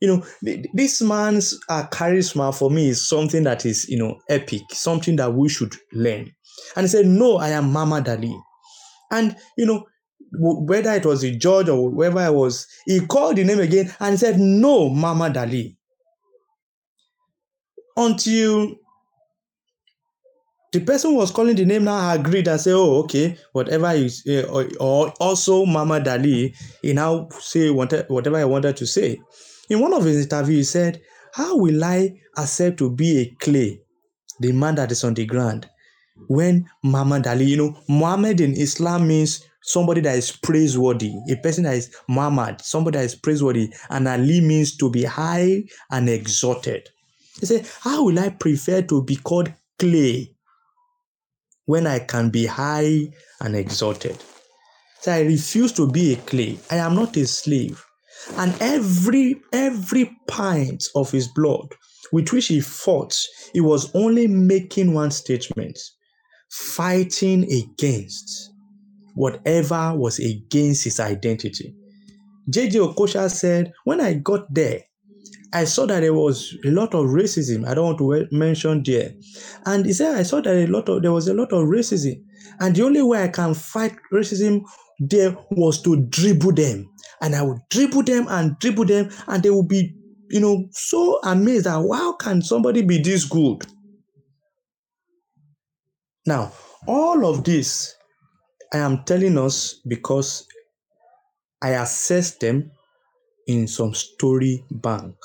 You know, this man's uh, charisma for me is something that is, you know, epic, something that we should learn. And he said, "No, I am Muhammad Ali," and you know, whether it was a judge or whoever I was, he called the name again and said, No, Muhammad Ali until the person was calling the name now agreed and said, "Oh, okay, whatever is, or, or also Mama Dali, he now say whatever I wanted to say." In one of his interviews, he said, "How will I accept to be a clay, the man that is on the ground, when Mama Dali, you know, Muhammad in Islam means somebody that is praiseworthy, a person that is Muhammad, somebody that is praiseworthy, and Ali means to be high and exalted." He said, How will I prefer to be called clay when I can be high and exalted. So I refuse to be a clay. I am not a slave. And every every pint of his blood with which he fought, he was only making one statement fighting against whatever was against his identity. J.J. Okocha said, When I got there, I saw that there was a lot of racism. I don't want to mention there. And he said, I saw that a lot of there was a lot of racism. And the only way I can fight racism there was to dribble them. And I would dribble them and dribble them, and they would be, you know, so amazed that how can somebody be this good? Now, all of this I am telling us because I assessed them in some story bank.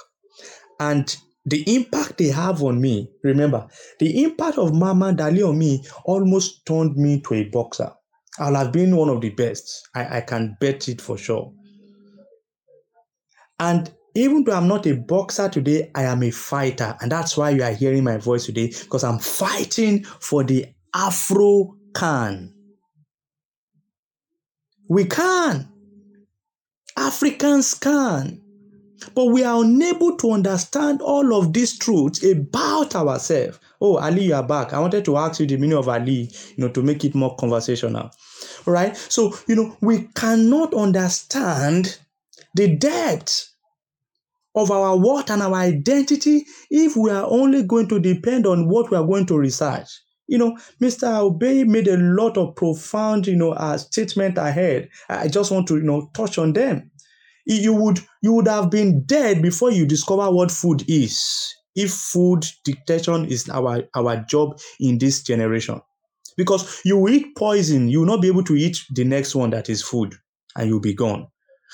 And the impact they have on me, remember, the impact of Mama Dali on me almost turned me to a boxer. I'll have been one of the best. I, I can bet it for sure. And even though I'm not a boxer today, I am a fighter. And that's why you are hearing my voice today because I'm fighting for the Afro can. We can. Africans can. But we are unable to understand all of these truths about ourselves. Oh, Ali, you are back. I wanted to ask you the meaning of Ali, you know, to make it more conversational. All right. So, you know, we cannot understand the depth of our worth and our identity if we are only going to depend on what we are going to research. You know, Mr. Obey made a lot of profound, you know, uh, statement ahead. I just want to, you know, touch on them. You would you would have been dead before you discover what food is. If food detection is our our job in this generation, because you eat poison, you will not be able to eat the next one that is food, and you'll be gone.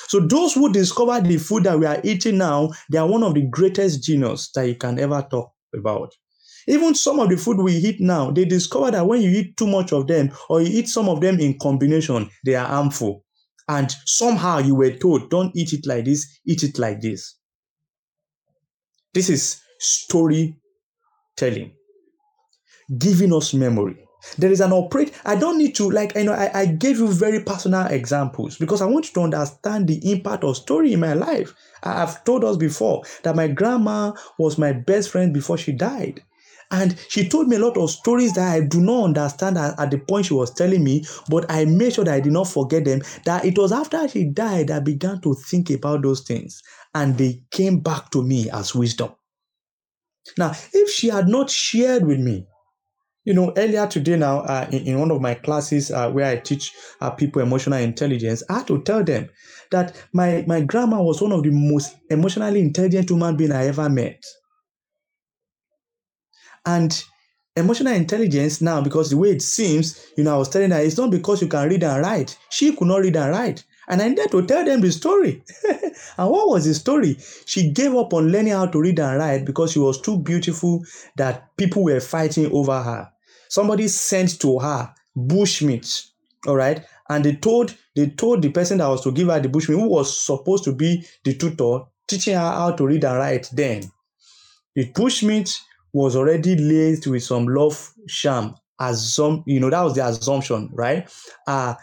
So those who discover the food that we are eating now, they are one of the greatest genius that you can ever talk about. Even some of the food we eat now, they discover that when you eat too much of them or you eat some of them in combination, they are harmful. And somehow you were told, don't eat it like this, eat it like this. This is storytelling, giving us memory. There is an operate. I don't need to like you know. I, I gave you very personal examples because I want you to understand the impact of story in my life. I have told us before that my grandma was my best friend before she died. And she told me a lot of stories that I do not understand at, at, the point she was telling me, but I made sure that I did not forget them. That it was after she died I began to think about those things, and they came back to me as wisdom. Now, if she had not shared with me, you know, earlier today now, uh, in, in one of my classes uh, where I teach uh, people emotional intelligence, I had to tell them that my, my grandma was one of the most emotionally intelligent human being I ever met. And emotional intelligence now, because the way it seems, you know, I was telling her, it's not because you can read and write. She could not read and write. And I needed to tell them the story. and what was the story? She gave up on learning how to read and write because she was too beautiful that people were fighting over her. Somebody sent to her bushmeat, all right? And they told they told the person that was to give her the bushmeat, who was supposed to be the tutor, teaching her how to read and write then. The bushmeat was already laced with some love sham assum you know that was the assumption right? Uh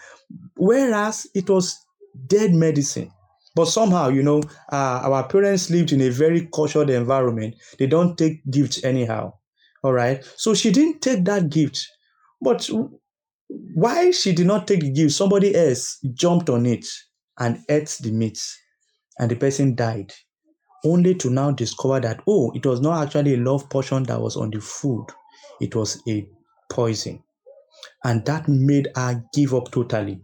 whereas it was dead medicine. But somehow you know uh, our parents lived in a very cultured environment. They don't take gifts anyhow all right? So she didn't take that gift. But why she did not take the gift somebody else jumped on it and ate the meat and the person died only to now discover that, oh, it was not actually a love potion that was on the food, it was a poison. And that made her give up totally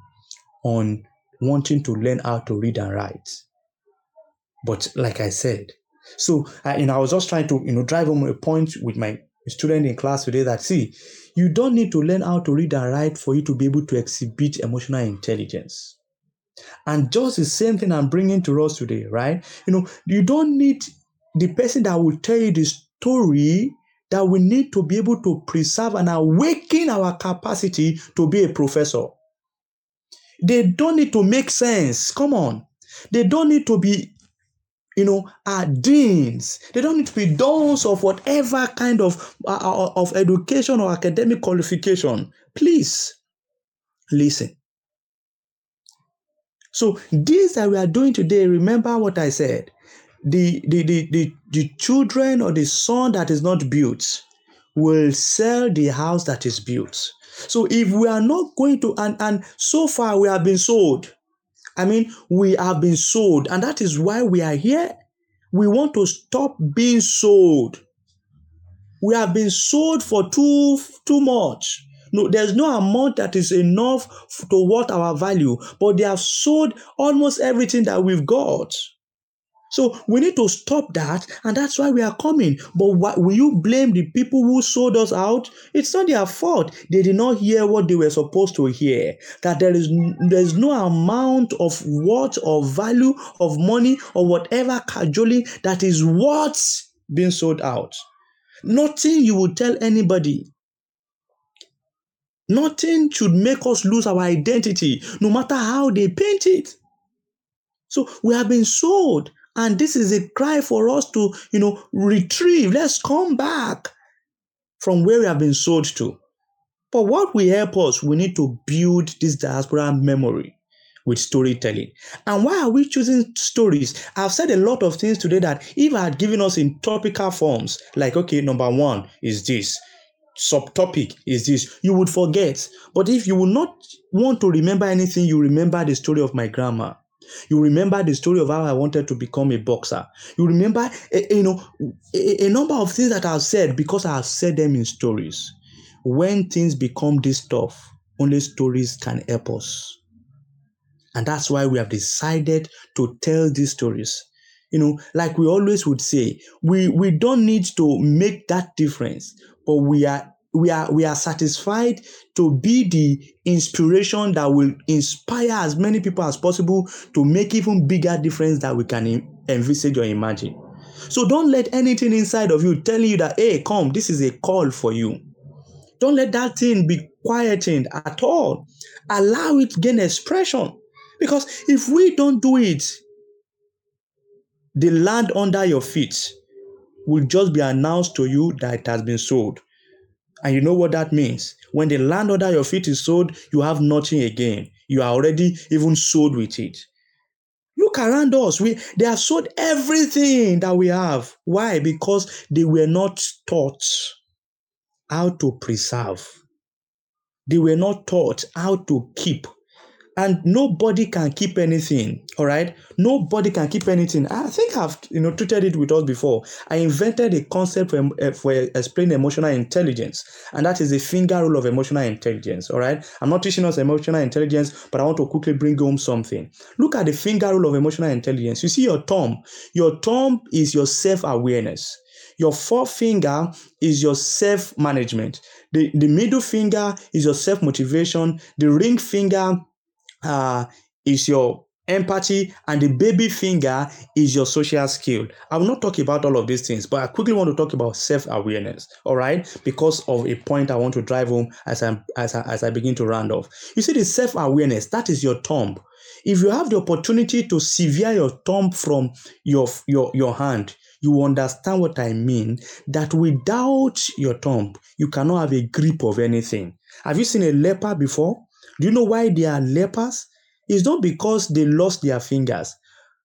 on wanting to learn how to read and write. But like I said, so know, I was just trying to you know drive home a point with my student in class today that see, you don't need to learn how to read and write for you to be able to exhibit emotional intelligence. And just the same thing I'm bringing to us today, right? You know, you don't need the person that will tell you the story that we need to be able to preserve and awaken our capacity to be a professor. They don't need to make sense. Come on. They don't need to be you know, are deans. They don't need to be dons of whatever kind of uh, uh, of education or academic qualification. Please listen. So this that we are doing today, remember what I said. The, the, the, the, the children or the son that is not built will sell the house that is built. So if we are not going to, and, and so far we have been sold. I mean, we have been sold, and that is why we are here. We want to stop being sold. We have been sold for too too much. No, there's no amount that is enough to what our value, but they have sold almost everything that we've got. So we need to stop that, and that's why we are coming. But will you blame the people who sold us out? It's not their fault. They did not hear what they were supposed to hear. That there is there is no amount of worth or value of money or whatever cajoling that is worth being sold out. Nothing you will tell anybody. Nothing should make us lose our identity, no matter how they paint it. So we have been sold and this is a cry for us to, you know, retrieve. Let's come back from where we have been sold to. But what will help us, we need to build this diaspora memory with storytelling. And why are we choosing stories? I've said a lot of things today that if I had given us in topical forms, like, okay, number one is this, subtopic is this, you would forget. But if you will not want to remember anything, you remember the story of my grandma. You remember the story of how I wanted to become a boxer. You remember, eh, you know, a, a number of things that I've said because I have said them in stories. When things become this tough, only stories can help us. And that's why we have decided to tell these stories. You know, like we always would say, we, we don't need to make that difference, but we are we are we are satisfied to be the inspiration that will inspire as many people as possible to make even bigger difference that we can envisage or imagine. So don't let anything inside of you telling you that hey come this is a call for you. Don't let that thing be quieting at all. Allow it gain expression. Because if we don't do it the land under your feet will just be announced to you that it has been sold and you know what that means? When the land under your feet is sold, you have nothing again. You are already even sold with it. Look around us. We they have sold everything that we have. Why? Because they were not taught how to preserve. They were not taught how to keep and nobody can keep anything all right? Nobody can keep anything. I think i've you know treated it with us before. I invented a concept for, uh, for explaining emotional intelligence. And that is the finger rule of emotional intelligence all right? I'm not teaching us emotional intelligence but i want to quickly bring home something. Look at the finger rule of emotional intelligence. You see your thumb. Your thumb is your self-awareness. Your forefinger is your self management. The, the middle finger is your self motivation. The ring finger uh, is your empathy and the baby finger is your social skill. I will not talk about all of these things but i quickly want to talk about self-awareness all right? Because of a point i want to drive home as i as I, as I begin to round off. You see the self-awareness that is your thumb. If you have the opportunity to sever your thumb from your your your hand you understand what i mean that without your thumb you cannot have a grip of anything. Have you seen a leper before do you know why they are lepers? It's not because they lost their fingers,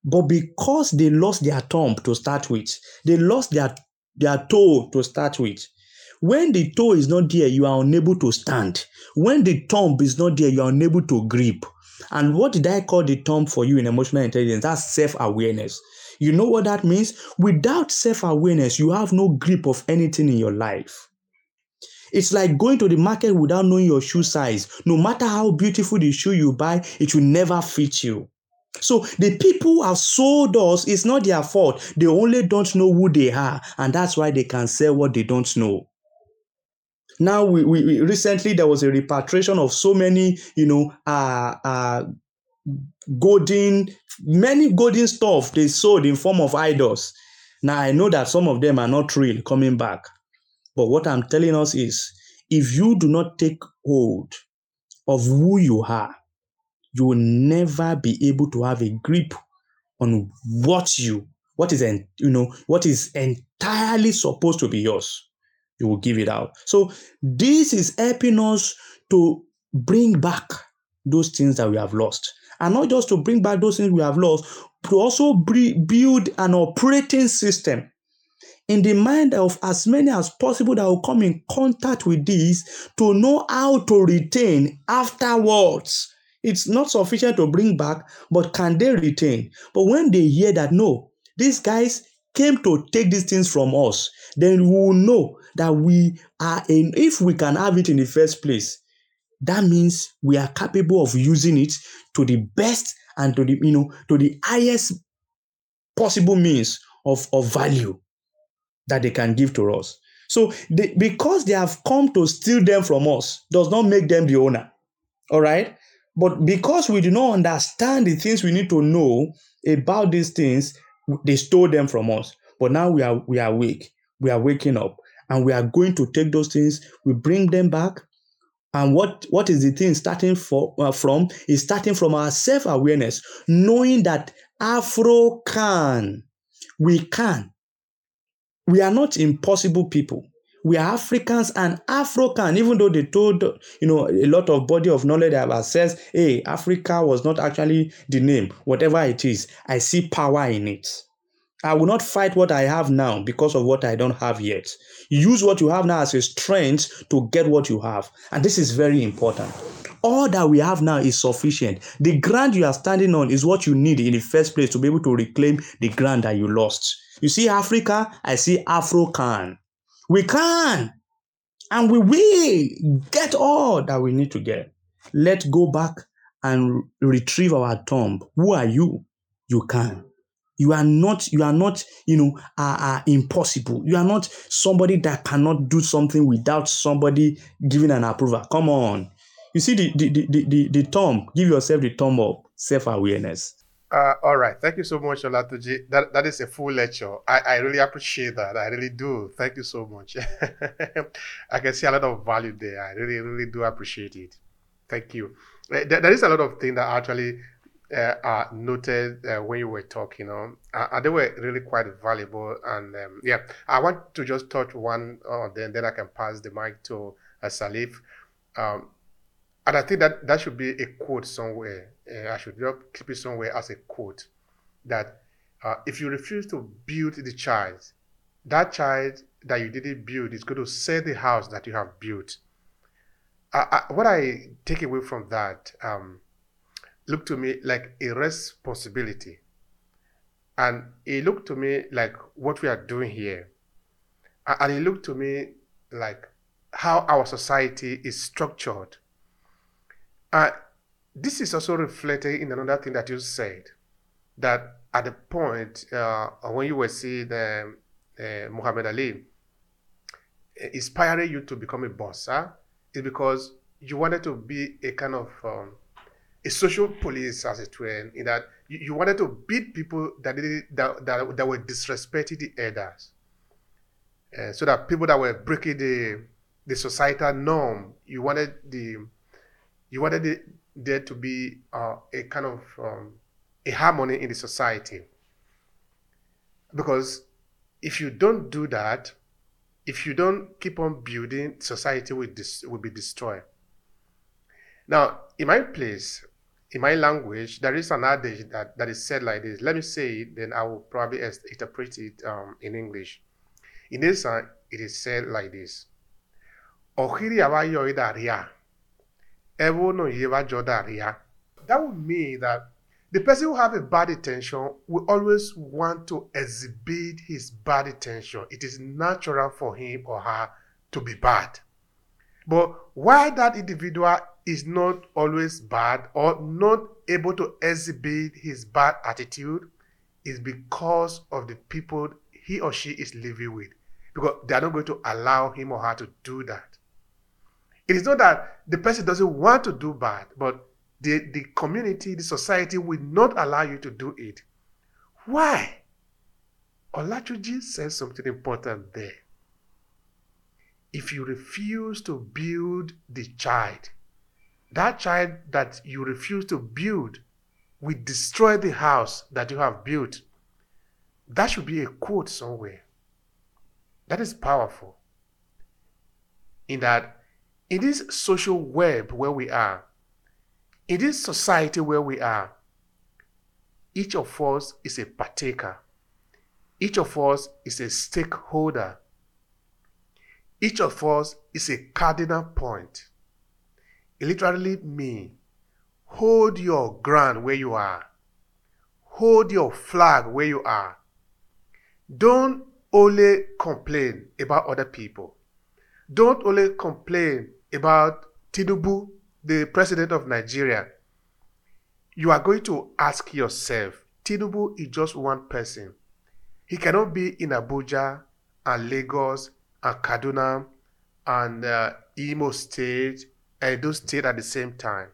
but because they lost their thumb to start with. They lost their, their toe to start with. When the toe is not there, you are unable to stand. When the thumb is not there, you are unable to grip. And what did I call the thumb for you in emotional intelligence? That's self awareness. You know what that means? Without self awareness, you have no grip of anything in your life. It's like going to the market without knowing your shoe size. No matter how beautiful the shoe you buy, it will never fit you. So the people who have sold us, it's not their fault. They only don't know who they are, and that's why they can sell what they don't know. Now, we, we, we recently there was a repatriation of so many, you know, uh, uh, golden, many golden stuff they sold in form of idols. Now I know that some of them are not real coming back. But what I'm telling us is if you do not take hold of who you are, you will never be able to have a grip on what you what is you know what is entirely supposed to be yours. You will give it out. So this is helping us to bring back those things that we have lost. And not just to bring back those things we have lost to also build an operating system in the mind of as many as possible that will come in contact with this to know how to retain afterwards. It's not sufficient to bring back, but can they retain? But when they hear that, no, these guys came to take these things from us, then we will know that we are in, if we can have it in the first place, that means we are capable of using it to the best and to the, you know, to the highest possible means of, of value that they can give to us. So they, because they have come to steal them from us does not make them the owner. All right? But because we do not understand the things we need to know about these things, they stole them from us. But now we are we are awake. We are waking up and we are going to take those things, we bring them back. And what, what is the thing starting for, uh, from? Is starting from our self awareness, knowing that Afro can, we can we are not impossible people. We are Africans and African, even though they told, you know, a lot of body of knowledge have assessed, hey, Africa was not actually the name, whatever it is. I see power in it. I will not fight what I have now because of what I don't have yet. Use what you have now as a strength to get what you have. And this is very important. All that we have now is sufficient. The ground you are standing on is what you need in the first place to be able to reclaim the ground that you lost. You see Africa, I see Afro can. We can. And we will get all that we need to get. Let's go back and retrieve our tomb. Who are you? You can. You are not, you are not, you know, uh, impossible. You are not somebody that cannot do something without somebody giving an approval. Come on. You see the the the the, the thumb, give yourself the term of self-awareness. Uh, all right. Thank you so much, Olatunji. That, that is a full lecture. I, I really appreciate that. I really do. Thank you so much. I can see a lot of value there. I really, really do appreciate it. Thank you. Uh, there, there is a lot of things that actually uh, are noted uh, when you were talking on. Uh, they were really quite valuable. And um, yeah, I want to just touch one on them, then I can pass the mic to uh, Salif. Um, and I think that that should be a quote somewhere. Uh, I should just keep it somewhere as a quote that uh, if you refuse to build the child, that child that you didn't build is going to sell the house that you have built. I, I, what I take away from that um, looked to me like a responsibility. And it looked to me like what we are doing here. And it looked to me like how our society is structured uh, this is also reflected in another thing that you said, that at the point uh, when you were seeing uh, uh, Muhammad Ali inspiring you to become a boxer, is because you wanted to be a kind of um, a social police, as it were, in that you, you wanted to beat people that, did, that, that, that were disrespecting the elders. Uh, so that people that were breaking the the societal norm, you wanted the you wanted it, there to be uh, a kind of um, a harmony in the society. Because if you don't do that, if you don't keep on building, society will, dis- will be destroyed. Now, in my place, in my language, there is an adage that, that is said like this. Let me say it, then I will probably interpret it um, in English. In this, uh, it is said like this that would mean that the person who have a bad intention will always want to exhibit his bad intention. It is natural for him or her to be bad. But why that individual is not always bad or not able to exhibit his bad attitude is because of the people he or she is living with. Because they are not going to allow him or her to do that. It is not that the person doesn't want to do bad, but the, the community, the society will not allow you to do it. Why? Olatunji says something important there. If you refuse to build the child, that child that you refuse to build will destroy the house that you have built. That should be a quote somewhere. That is powerful. In that, in this social web where we are, in this society where we are, each of us is a partaker. Each of us is a stakeholder. Each of us is a cardinal point. It literally means hold your ground where you are. Hold your flag where you are. Don't only complain about other people. Don't only complain about Tinubu, the president of Nigeria. You are going to ask yourself, Tinubu is just one person. He cannot be in Abuja and Lagos and Kaduna and uh, Imo State and those states at the same time.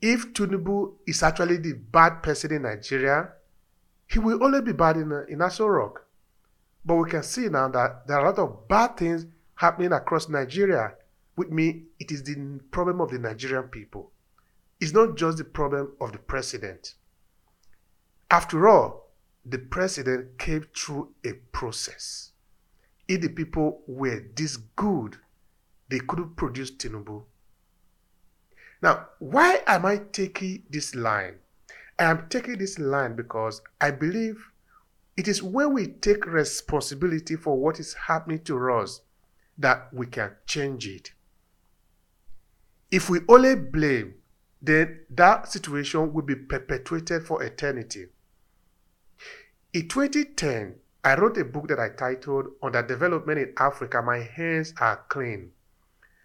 If Tinubu is actually the bad person in Nigeria, he will only be bad in, uh, in Aso Rock. But we can see now that there are a lot of bad things happening across Nigeria. With me, it is the problem of the Nigerian people. It's not just the problem of the president. After all, the president came through a process. If the people were this good, they couldn't produce Tinubu. Now, why am I taking this line? I am taking this line because I believe it is when we take responsibility for what is happening to us that we can change it. If we only blame, then that situation will be perpetuated for eternity. In 2010, I wrote a book that I titled Under Development in Africa My Hands Are Clean.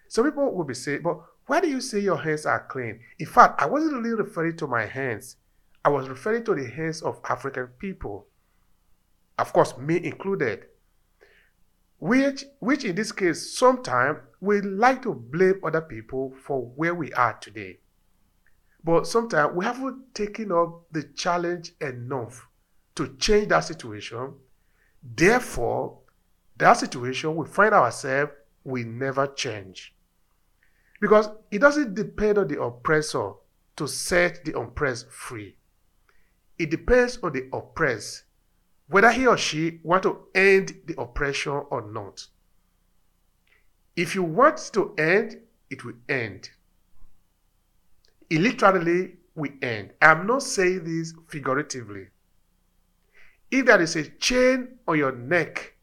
Some people will be saying, but why do you say your hands are clean? In fact, I wasn't really referring to my hands. I was referring to the hands of African people. Of course, me included. Which, which in this case, sometimes we like to blame other people for where we are today. But sometimes we haven't taken up the challenge enough to change that situation. Therefore, that situation we find ourselves will never change. Because it doesn't depend on the oppressor to set the oppressed free. It depends on the oppressed whether he or she want to end the oppression or not. If you want to end, it will end. It literally will end. I'm not saying this figuratively. If there is a chain on your neck,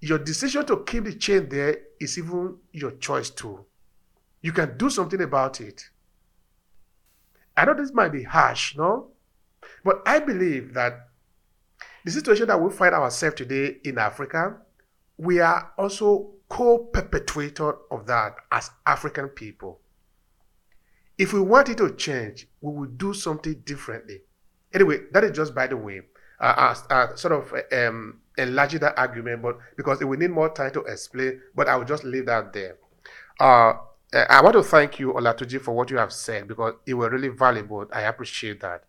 your decision to keep the chain there is even your choice too. You can do something about it. I know this might be harsh, no? But I believe that the situation that we find ourselves today in Africa, we are also co-perpetrator of that as African people. If we want it to change, we will do something differently. Anyway, that is just by the way, uh, uh, uh, sort of um, enlarging that argument, but because it will need more time to explain, but I will just leave that there. Uh, I want to thank you, Olatunji, for what you have said because it was really valuable. I appreciate that.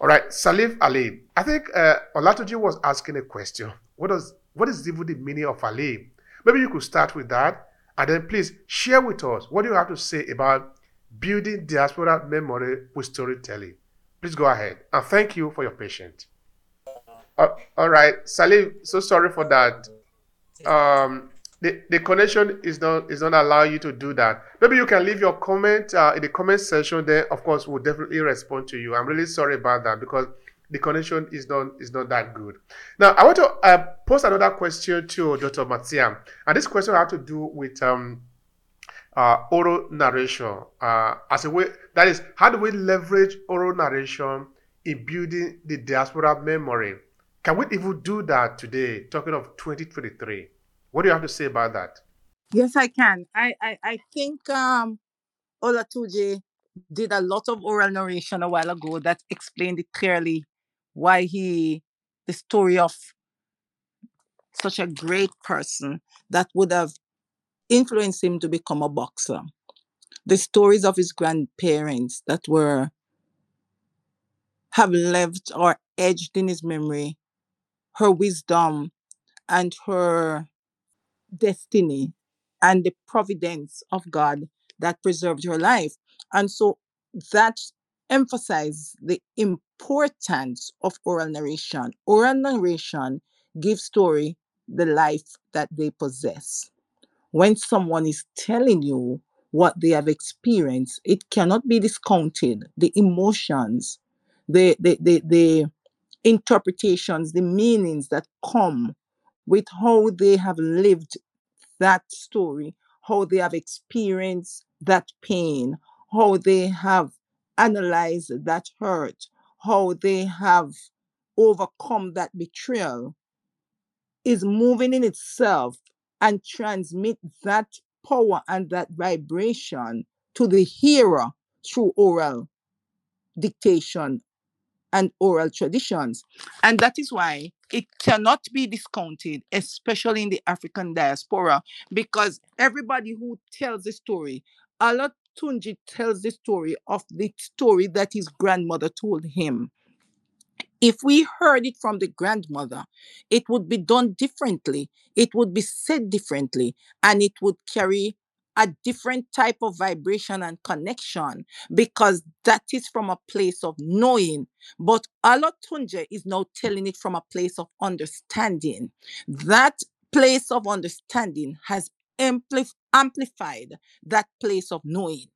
All right, Salif Ali. I think uh, was asking a question. What does what is even the meaning of Ali? Maybe you could start with that, and then please share with us what do you have to say about building diaspora memory with storytelling. Please go ahead. And thank you for your patience. Uh, all right, Salim, so sorry for that. Um, the, the connection is not is not allowing you to do that. Maybe you can leave your comment uh, in the comment section. Then, of course, we'll definitely respond to you. I'm really sorry about that because the connection is not is not that good. Now, I want to uh, another question to Dr. Marcia, and this question has to do with um, uh, oral narration uh, as a way that is how do we leverage oral narration in building the diaspora memory can we even do that today talking of 2023 what do you have to say about that yes i can i i, I think um olatunji did a lot of oral narration a while ago that explained it clearly why he the story of such a great person that would have influenced him to become a boxer. The stories of his grandparents that were have lived or edged in his memory, her wisdom and her destiny and the providence of God that preserved her life. And so that emphasize the importance of oral narration. Oral narration gives story the life that they possess. When someone is telling you what they have experienced, it cannot be discounted. The emotions, the the the, the interpretations, the meanings that come with how they have lived that story, how they have experienced that pain, how they have analyzed that hurt, how they have overcome that betrayal is moving in itself and transmit that power and that vibration to the hearer through oral dictation and oral traditions. And that is why it cannot be discounted, especially in the African diaspora, because everybody who tells the story, Allah Tunji tells the story of the story that his grandmother told him. If we heard it from the grandmother, it would be done differently, it would be said differently, and it would carry a different type of vibration and connection because that is from a place of knowing. But Olatunji is now telling it from a place of understanding. That place of understanding has ampli- amplified that place of knowing.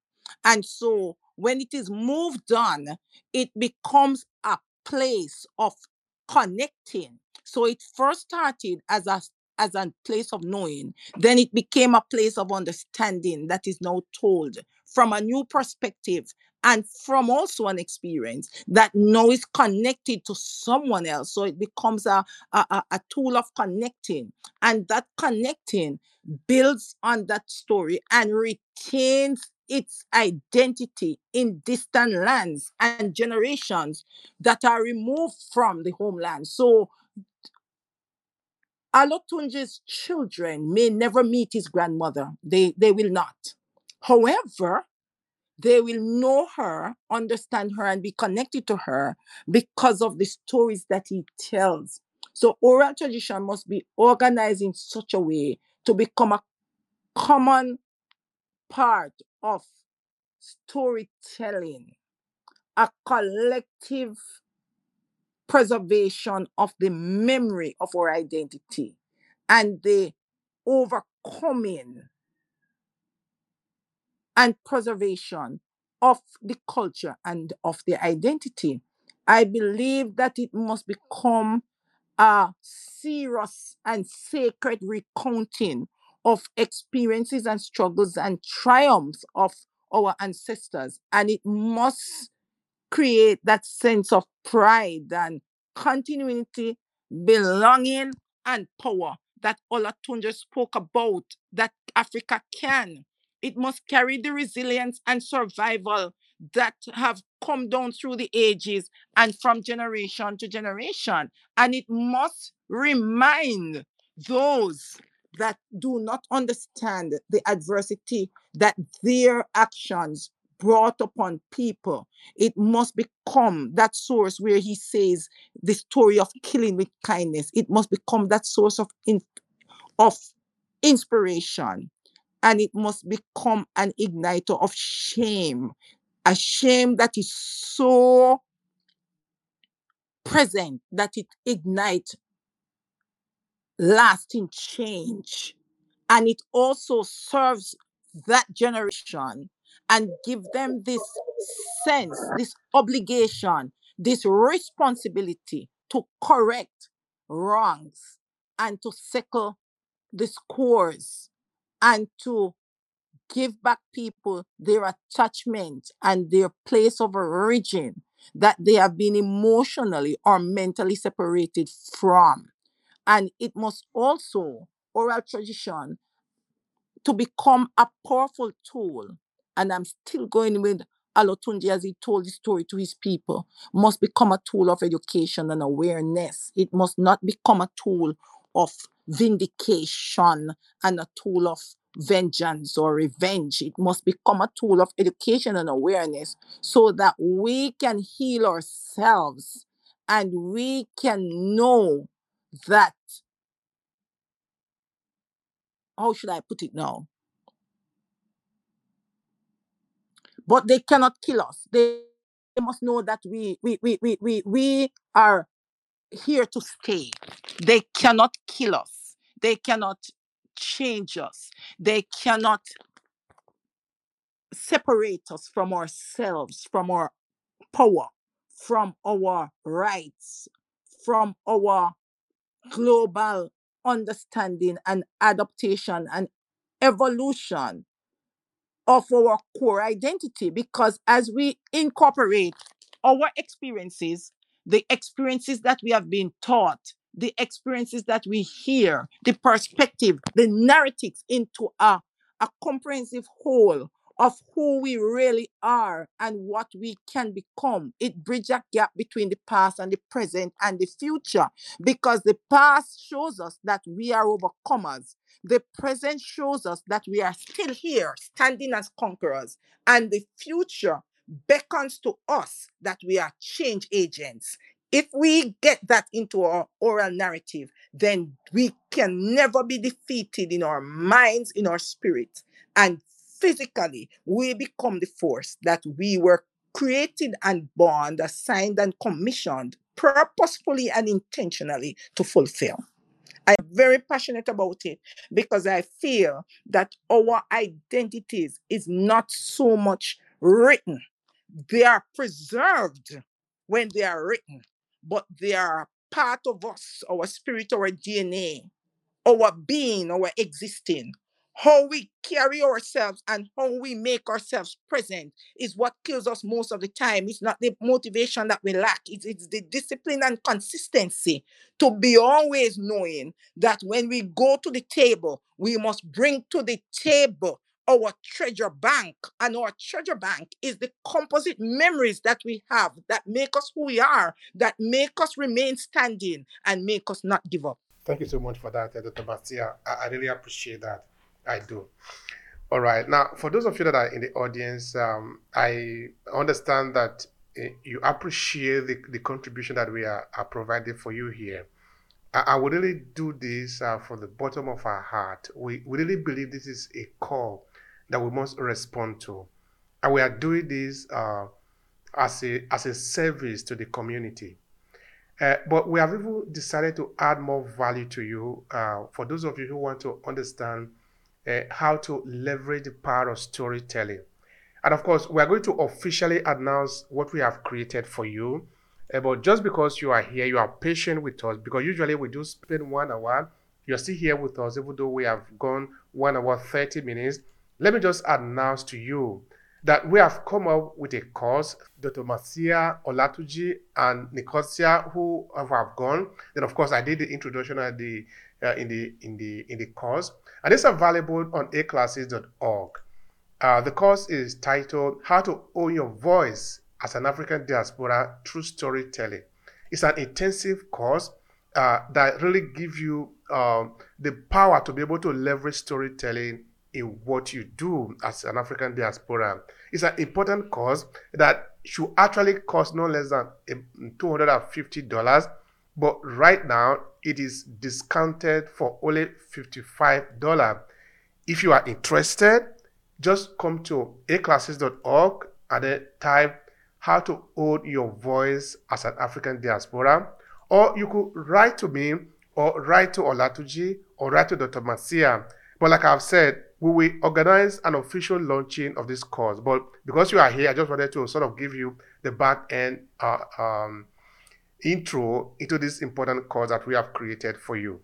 And so when it is moved on, it becomes a place of connecting. So it first started as a as a place of knowing, then it became a place of understanding that is now told from a new perspective and from also an experience that now is connected to someone else. So it becomes a, a, a- tool of connecting. And that connecting builds on that story and retains its identity in distant lands and generations that are removed from the homeland. So Olatunji's children may never meet his grandmother. They, they will not. However, they will know her, understand her, and be connected to her because of the stories that he tells. So, oral tradition must be organized in such a way to become a common part of storytelling, a collective preservation of the memory of our identity and the overcoming and preservation of the culture and of the identity. I believe that it must become a serious and sacred recounting of experiences and struggles and triumphs of our ancestors. And it must create that sense of pride and continuity, belonging, and power that Olatunji spoke about that Africa can. It must carry the resilience and survival that have come down through the ages and from generation to generation. And it must remind those that do not understand the adversity that their actions brought upon people it must become that source where he says the story of killing with kindness. It must become that source of in, of inspiration and it must become an igniter of shame a shame that is so present that it ignites lasting change. And it also serves that generation and give them this sense this obligation this responsibility to correct wrongs and to settle the scores and to give back people their attachment and their place of origin that they have been emotionally or mentally separated from. And it must also oral tradition to become a powerful tool and i'm still going with Olatunji as he told the story to his people. Must become a tool of education and awareness. It must not become a tool of vindication and a tool of vengeance or revenge. It must become a tool of education and awareness so that we can heal ourselves and we can know that how should I put it now? But they cannot kill us. They they must know that we we we we we, we are here to stay. They cannot kill us. They cannot change us. They cannot separate us from ourselves, from our power, from our rights, from our global understanding and adaptation and evolution of our core identity because as we incorporate our experiences, the experiences that we have been taught, the experiences that we hear, the perspective, the narratives into a, a comprehensive whole of who we really are and what we can become. It bridges a gap between the past and the present and the future because the past shows us that we are overcomers the present shows us that we are still here, standing as conquerors, and the future beckons to us that we are change agents. If we get that into our oral narrative, then we can never be defeated in our minds, in our spirit, and physically, we become the force that we were created and born, assigned and commissioned purposefully and intentionally to fulfill. I'm very passionate about it because I feel that our identities is not so much written. They are preserved when they are written, but they are part of us, our spirit, our DNA our being, our existing. How we carry ourselves and how we make ourselves present is what kills us most of the time. It's not the motivation that we lack, it's, it's the discipline and consistency to be always knowing that when we go to the table, we must bring to the table our treasure bank. And our treasure bank is the composite memories that we have that make us who we are, that make us remain standing and make us not give up. Thank you so much for that, Dr. Marcia. I, I really appreciate that. I do. All right. Now, for those of you that are in the audience, um, I understand that uh, you appreciate the, the contribution that we are, are providing for you here. I, I would really do this uh, from the bottom of our heart. We, we really believe this is a call that we must respond to. And we are doing this uh, as, a, as a service to the community. Uh, but we have even decided to add more value to you uh, for those of you who want to understand uh, how to leverage the power of storytelling. And of course, we are going to officially announce what we have created for you. Uh, but just because you are here, you are patient with us, because usually we do spend one hour. You're still here with us, even though we have gone one hour, 30 minutes. Let me just announce to you that we have come up with a course. Dr. Marcia Olatunji and Nicosia, who have gone. Then, of course, I did the introduction at the uh, in the in the in the course, and it's available on aclasses.org. Uh, the course is titled "How to Own Your Voice as an African Diaspora Through Storytelling." It's an intensive course uh, that really gives you um, the power to be able to leverage storytelling in what you do as an African diaspora. It's an important course that should actually cost no less than $250. But right now, it is discounted for only $55. If you are interested, just come to aclasses.org and then type how to own your voice as an African diaspora. Or you could write to me or write to Olatunji or write to Dr. Marcia. But like I've said, we will organize an official launching of this course. But because you are here, I just wanted to sort of give you the back end uh, um, intro into this important course that we have created for you.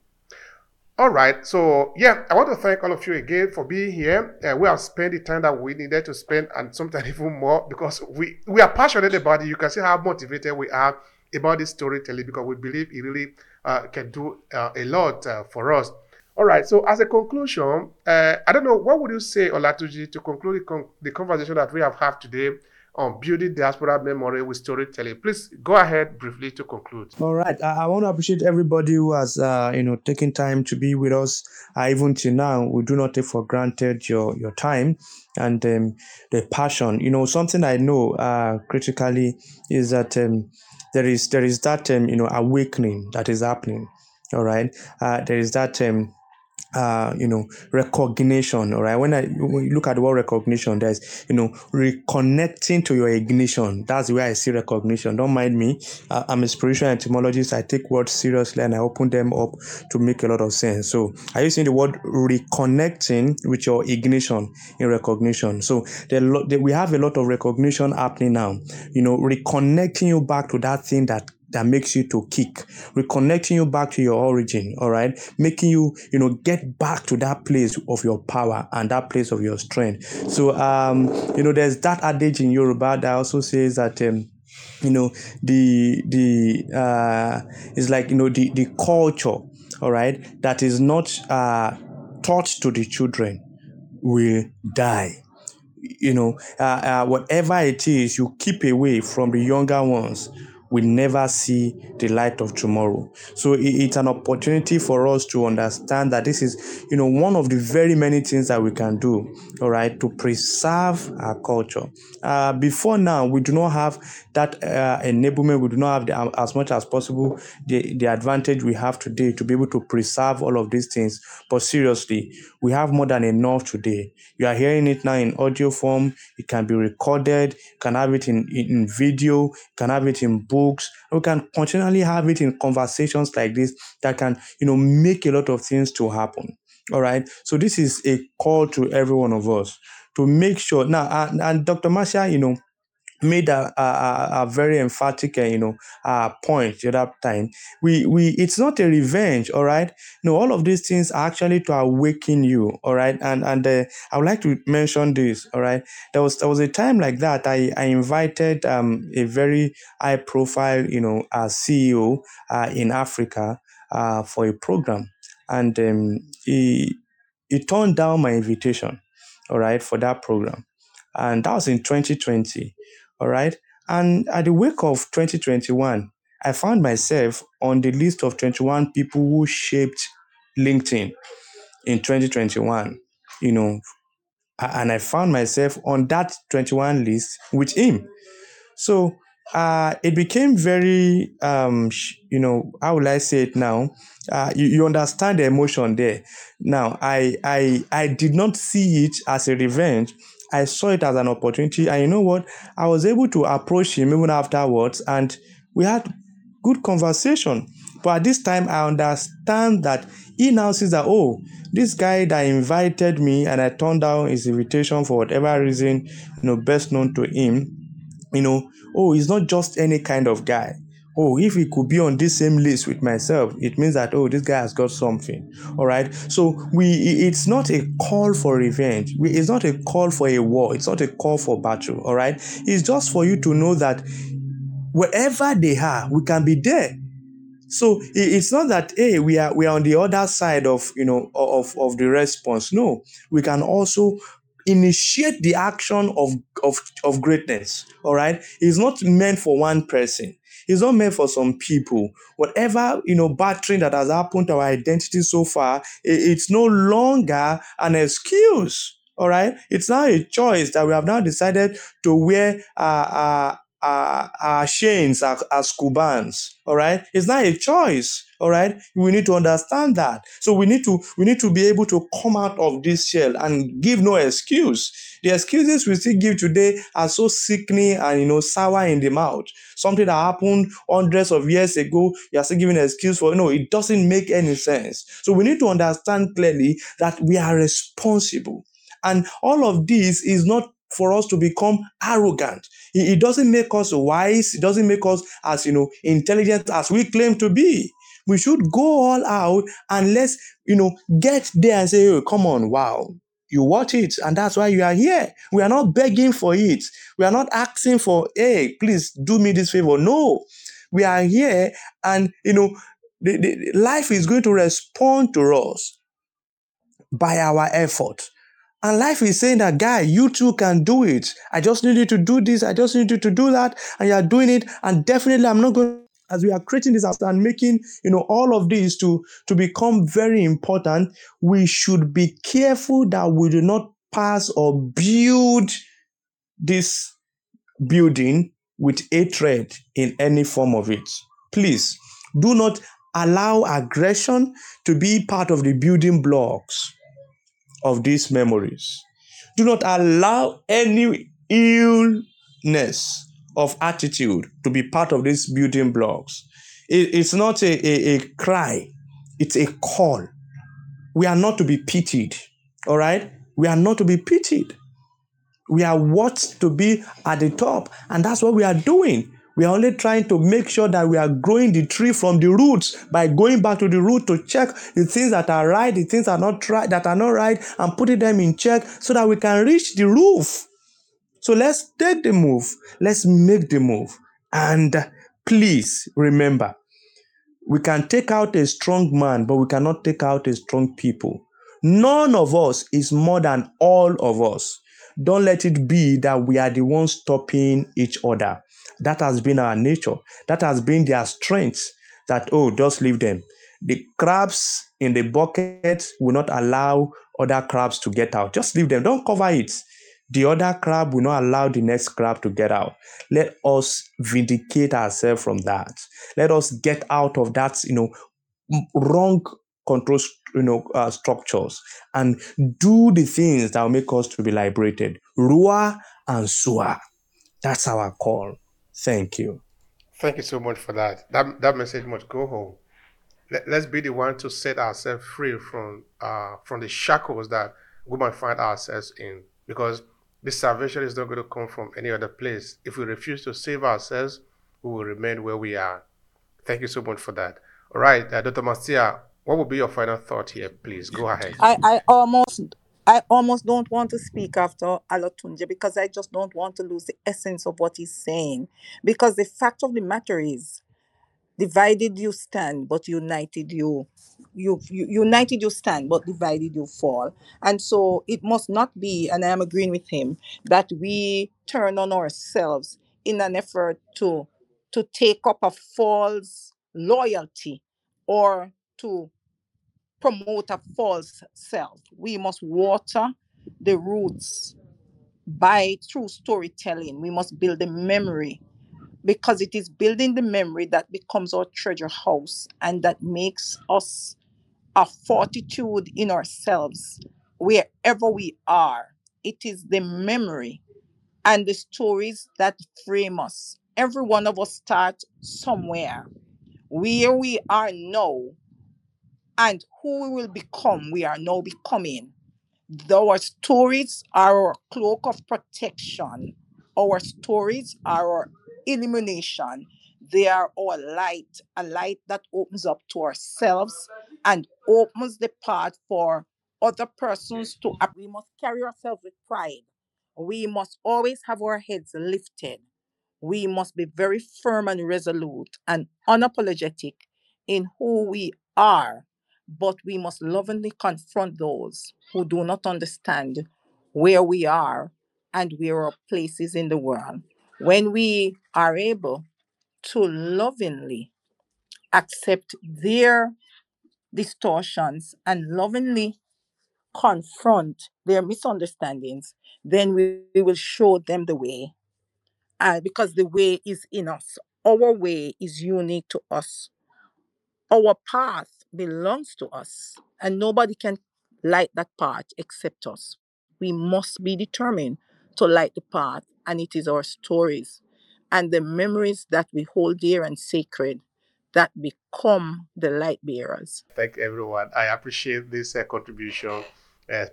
All right, so yeah, I want to thank all of you again for being here. Uh, we have spent the time that we needed to spend, and sometimes even more, because we we are passionate about it. You can see how motivated we are about this storytelling because we believe it really uh, can do uh, a lot uh, for us. All right. So, as a conclusion, uh, I don't know what would you say, Olatunji, to conclude the, con- the conversation that we have had today on building diaspora memory with storytelling. Please go ahead briefly to conclude. All right. I, I want to appreciate everybody who has, uh, you know, taken time to be with us. Uh, even till now, we do not take for granted your your time and um, the passion. You know, something I know uh, critically is that um, there is there is that um, you know awakening that is happening. All right. Uh, there is that um, uh, you know, recognition. All right. When I when you look at the word recognition, there's, you know, reconnecting to your ignition. That's where I see recognition. Don't mind me. Uh, I'm a spiritual entomologist. I take words seriously and I open them up to make a lot of sense. So you seeing the word reconnecting with your ignition in recognition? So there, we have a lot of recognition happening now. You know, reconnecting you back to that thing that that makes you to kick, reconnecting you back to your origin, all right, making you, you know, get back to that place of your power and that place of your strength. So, um, you know, there's that adage in Yoruba that also says that, um, you know, the the uh, is like you know the the culture, all right, that is not uh, taught to the children will die. You know, uh, uh, whatever it is, you keep away from the younger ones will never see the light of tomorrow. So it's an opportunity for us to understand that this is, you know, one of the very many things that we can do, all right, to preserve our culture. Uh, before now, we do not have that uh, enablement. We do not have the, as much as possible the, the advantage we have today to be able to preserve all of these things. But seriously, we have more than enough today. You are hearing it now in audio form. It can be recorded. Can have it in, in, video. Can have it in books. We can continually have it in conversations like this that can, you know, make a lot of things to happen. All right. So this is a call to every one of us to make sure now. And, and Dr. Marcia, you know, made a, a, a very emphatic, uh, you know, uh, point at that time. We, we, it's not a revenge, all right. No, all of these things are actually to awaken you, all right. And and uh, I would like to mention this, all right. There was there was a time like that. I I invited um a very high profile, you know, uh, CEO uh, in Africa uh, for a program, and um, he he turned down my invitation, all right, for that program, and that was in 2020 all right. And at the wake of 2021, I found myself on the list of 21 people who shaped LinkedIn in 2021, you know, and I found myself on that 21 list with him. So uh, it became very, um, you know, how will I say it now? Uh, you, you understand the emotion there. Now, I, I, I did not see it as a revenge. I saw it as an opportunity. And you know what? I was able to approach him even afterwards, and we had good conversation. But at this time, I understand that he now sees that, oh, this guy that invited me and I turned down his invitation for whatever reason, you know, best known to him, you know, oh, he's not just any kind of guy oh if he could be on this same list with myself it means that oh this guy has got something. All right? So we it's not a call for revenge. It's not a call for a war. It's not a call for battle. All right? It's just for you to know that wherever they are we can be there. So it's not that hey we are we are on the other side of you know of of the response. No. We can also initiate the action of of of greatness all right it's not meant for one person it's not meant for some people. Whatever, you know, battering that has happened to our identity so far, it's no longer an excuse. All right. It's now a choice that we have now decided to wear uh, uh, uh, our chains as, as Cubans. All right. It's not a choice. All right. We need to understand that. So we need to we need to be able to come out of this shell and give no excuse. The excuses we still give today are so sickening and you know sour in the mouth. Something that happened hundreds of years ago, you are still giving an excuse for. No, it doesn't make any sense. So we need to understand clearly that we are responsible. And all of this is not for us to become arrogant. It, doesn't make us wise. It doesn't make us as you know intelligent as we claim to be. We should go all out and let's you know get there and say, oh, come on, wow. You watch it, and that's why you are here. We are not begging for it. We are not asking for, hey, please do me this favor. No, we are here, and you know, the, the, life is going to respond to us by our effort. And life is saying that, guy, you too can do it. I just need you to do this. I just need you to do that. And you are doing it. And definitely, I'm not going, as we are creating this and making, you know, all of this to, to become very important, we should be careful that we do not pass or build this building with hatred in any form of it. Please do not allow aggression to be part of the building blocks of these memories. Do not allow any illness of attitude to be part of these building blocks. It- it's not a, a, a cry, it's a call. We are not to be pitied, all right? We are not to be pitied. We are what to be at the top, and that's what we are doing. We are only trying to make sure that we are growing the tree from the roots by going back to the root to check the things that are right, the things that are not right, that are not right, and putting them in check so that we can reach the roof. So let's take the move. Let's make the move. And please remember, we can take out a strong man, but we cannot take out a strong people. None of us is more than all of us. Don't let it be that we are the ones stopping each other. That has been our nature. That has been their strength. That, oh, just leave them. The crabs in the bucket will not allow other crabs to get out. Just leave them. Don't cover it. The other crab will not allow the next crab to get out. Let us vindicate ourselves from that. Let us get out of that, you know, wrong control, you know, uh, structures and do the things that will make us to be liberated. Rua and Sua. That's our call. Thank you. Thank you so much for that. That, that message must go home. Let, let's be the one to set ourselves free from uh, from the shackles that we might find ourselves in. Because this salvation is not going to come from any other place. If we refuse to save ourselves, we will remain where we are. Thank you so much for that. All right, uh, Dr. Marcia, what would be your final thought here, please? Go ahead. I, I almost I almost don't want to speak after Olatunji because I just don't want to lose the essence of what he's saying. Because the fact of the matter is, divided you stand, but united you, you, you united you stand, but divided you fall. And so it must not be, and I am agreeing with him, that we turn on ourselves in an effort to to take up a false loyalty or to promote a false self. We must water the roots by true storytelling. We must build the memory because it is building the memory that becomes our treasure house and that makes us a fortitude in ourselves wherever we are. It is the memory and the stories that frame us. Every one of us start somewhere. Where we are now and who we will become, we are now becoming. Our stories are our cloak of protection. Our stories are our illumination. They are our light, a light that opens up to ourselves and opens the path for other persons to. We must carry ourselves with pride. We must always have our heads lifted. We must be very firm and resolute and unapologetic in who we are, but we must lovingly confront those who do not understand where we are and where our place is in the world. When we are able to lovingly accept their distortions and lovingly confront their misunderstandings, then we, we will show them the way. And because the way is in us, our way is unique to us. Our path belongs to us, and nobody can light that path except us. We must be determined to light the path, and it is our stories and the memories that we hold dear and sacred that become the light bearers. Thank everyone. I appreciate this uh, contribution, uh,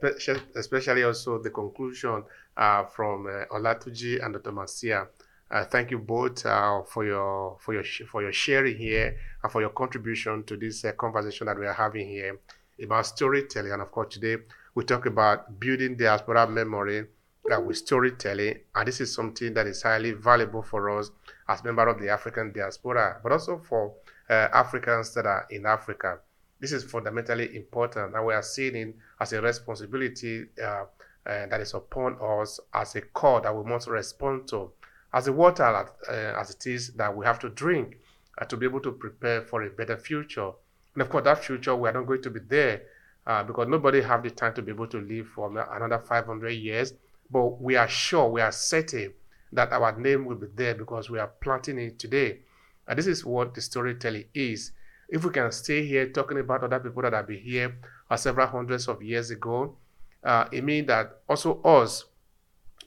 especially, also the conclusion uh, from uh, Olatunji and Dr. Marcia. Uh, thank you both uh, for your for your sh- for your sharing here and for your contribution to this uh, conversation that we are having here about storytelling. And of course, today we talk about building diaspora memory uh, with storytelling, and this is something that is highly valuable for us as member of the African diaspora, but also for uh, Africans that are in Africa. This is fundamentally important, and we are seeing it as a responsibility uh, uh, that is upon us as a call that we must respond to, as the water uh, as it is that we have to drink uh, to be able to prepare for a better future. And of course, that future we are not going to be there uh, because nobody have the time to be able to live for another 500 years. But we are sure, we are certain that our name will be there because we are planting it today. And this is what the storytelling is. if we can stay here talking about other people that have been here uh, several hundreds of years ago, uh, it means that also us,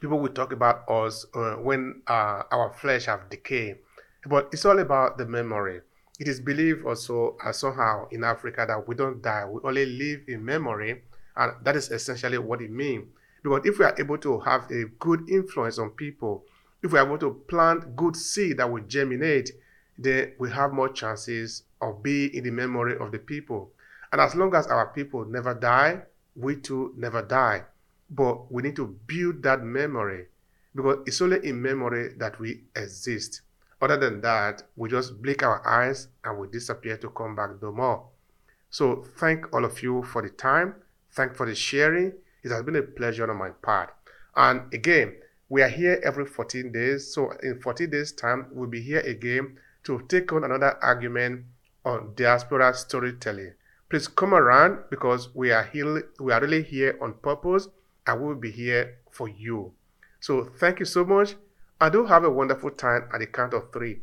people will talk about us uh, when uh, our flesh have decayed. But it's all about the memory. It is believed also uh, somehow in Africa that we don't die, we only live in memory, and that is essentially what it means. Because if we are able to have a good influence on people, if we are able to plant good seed that will germinate, then we have more chances of being in the memory of the people. And as long as our people never die, we too never die. But we need to build that memory because it's only in memory that we exist. Other than that, we just blink our eyes and we disappear to come back no more. So thank all of you for the time. Thank for the sharing. It has been a pleasure on my part. And again, we are here every 14 days. So in 14 days' time, we'll be here again to take on another argument on diaspora storytelling. Please come around because we are here, we are really here on purpose we will be here for you. So thank you so much. I do have a wonderful time at the count of three.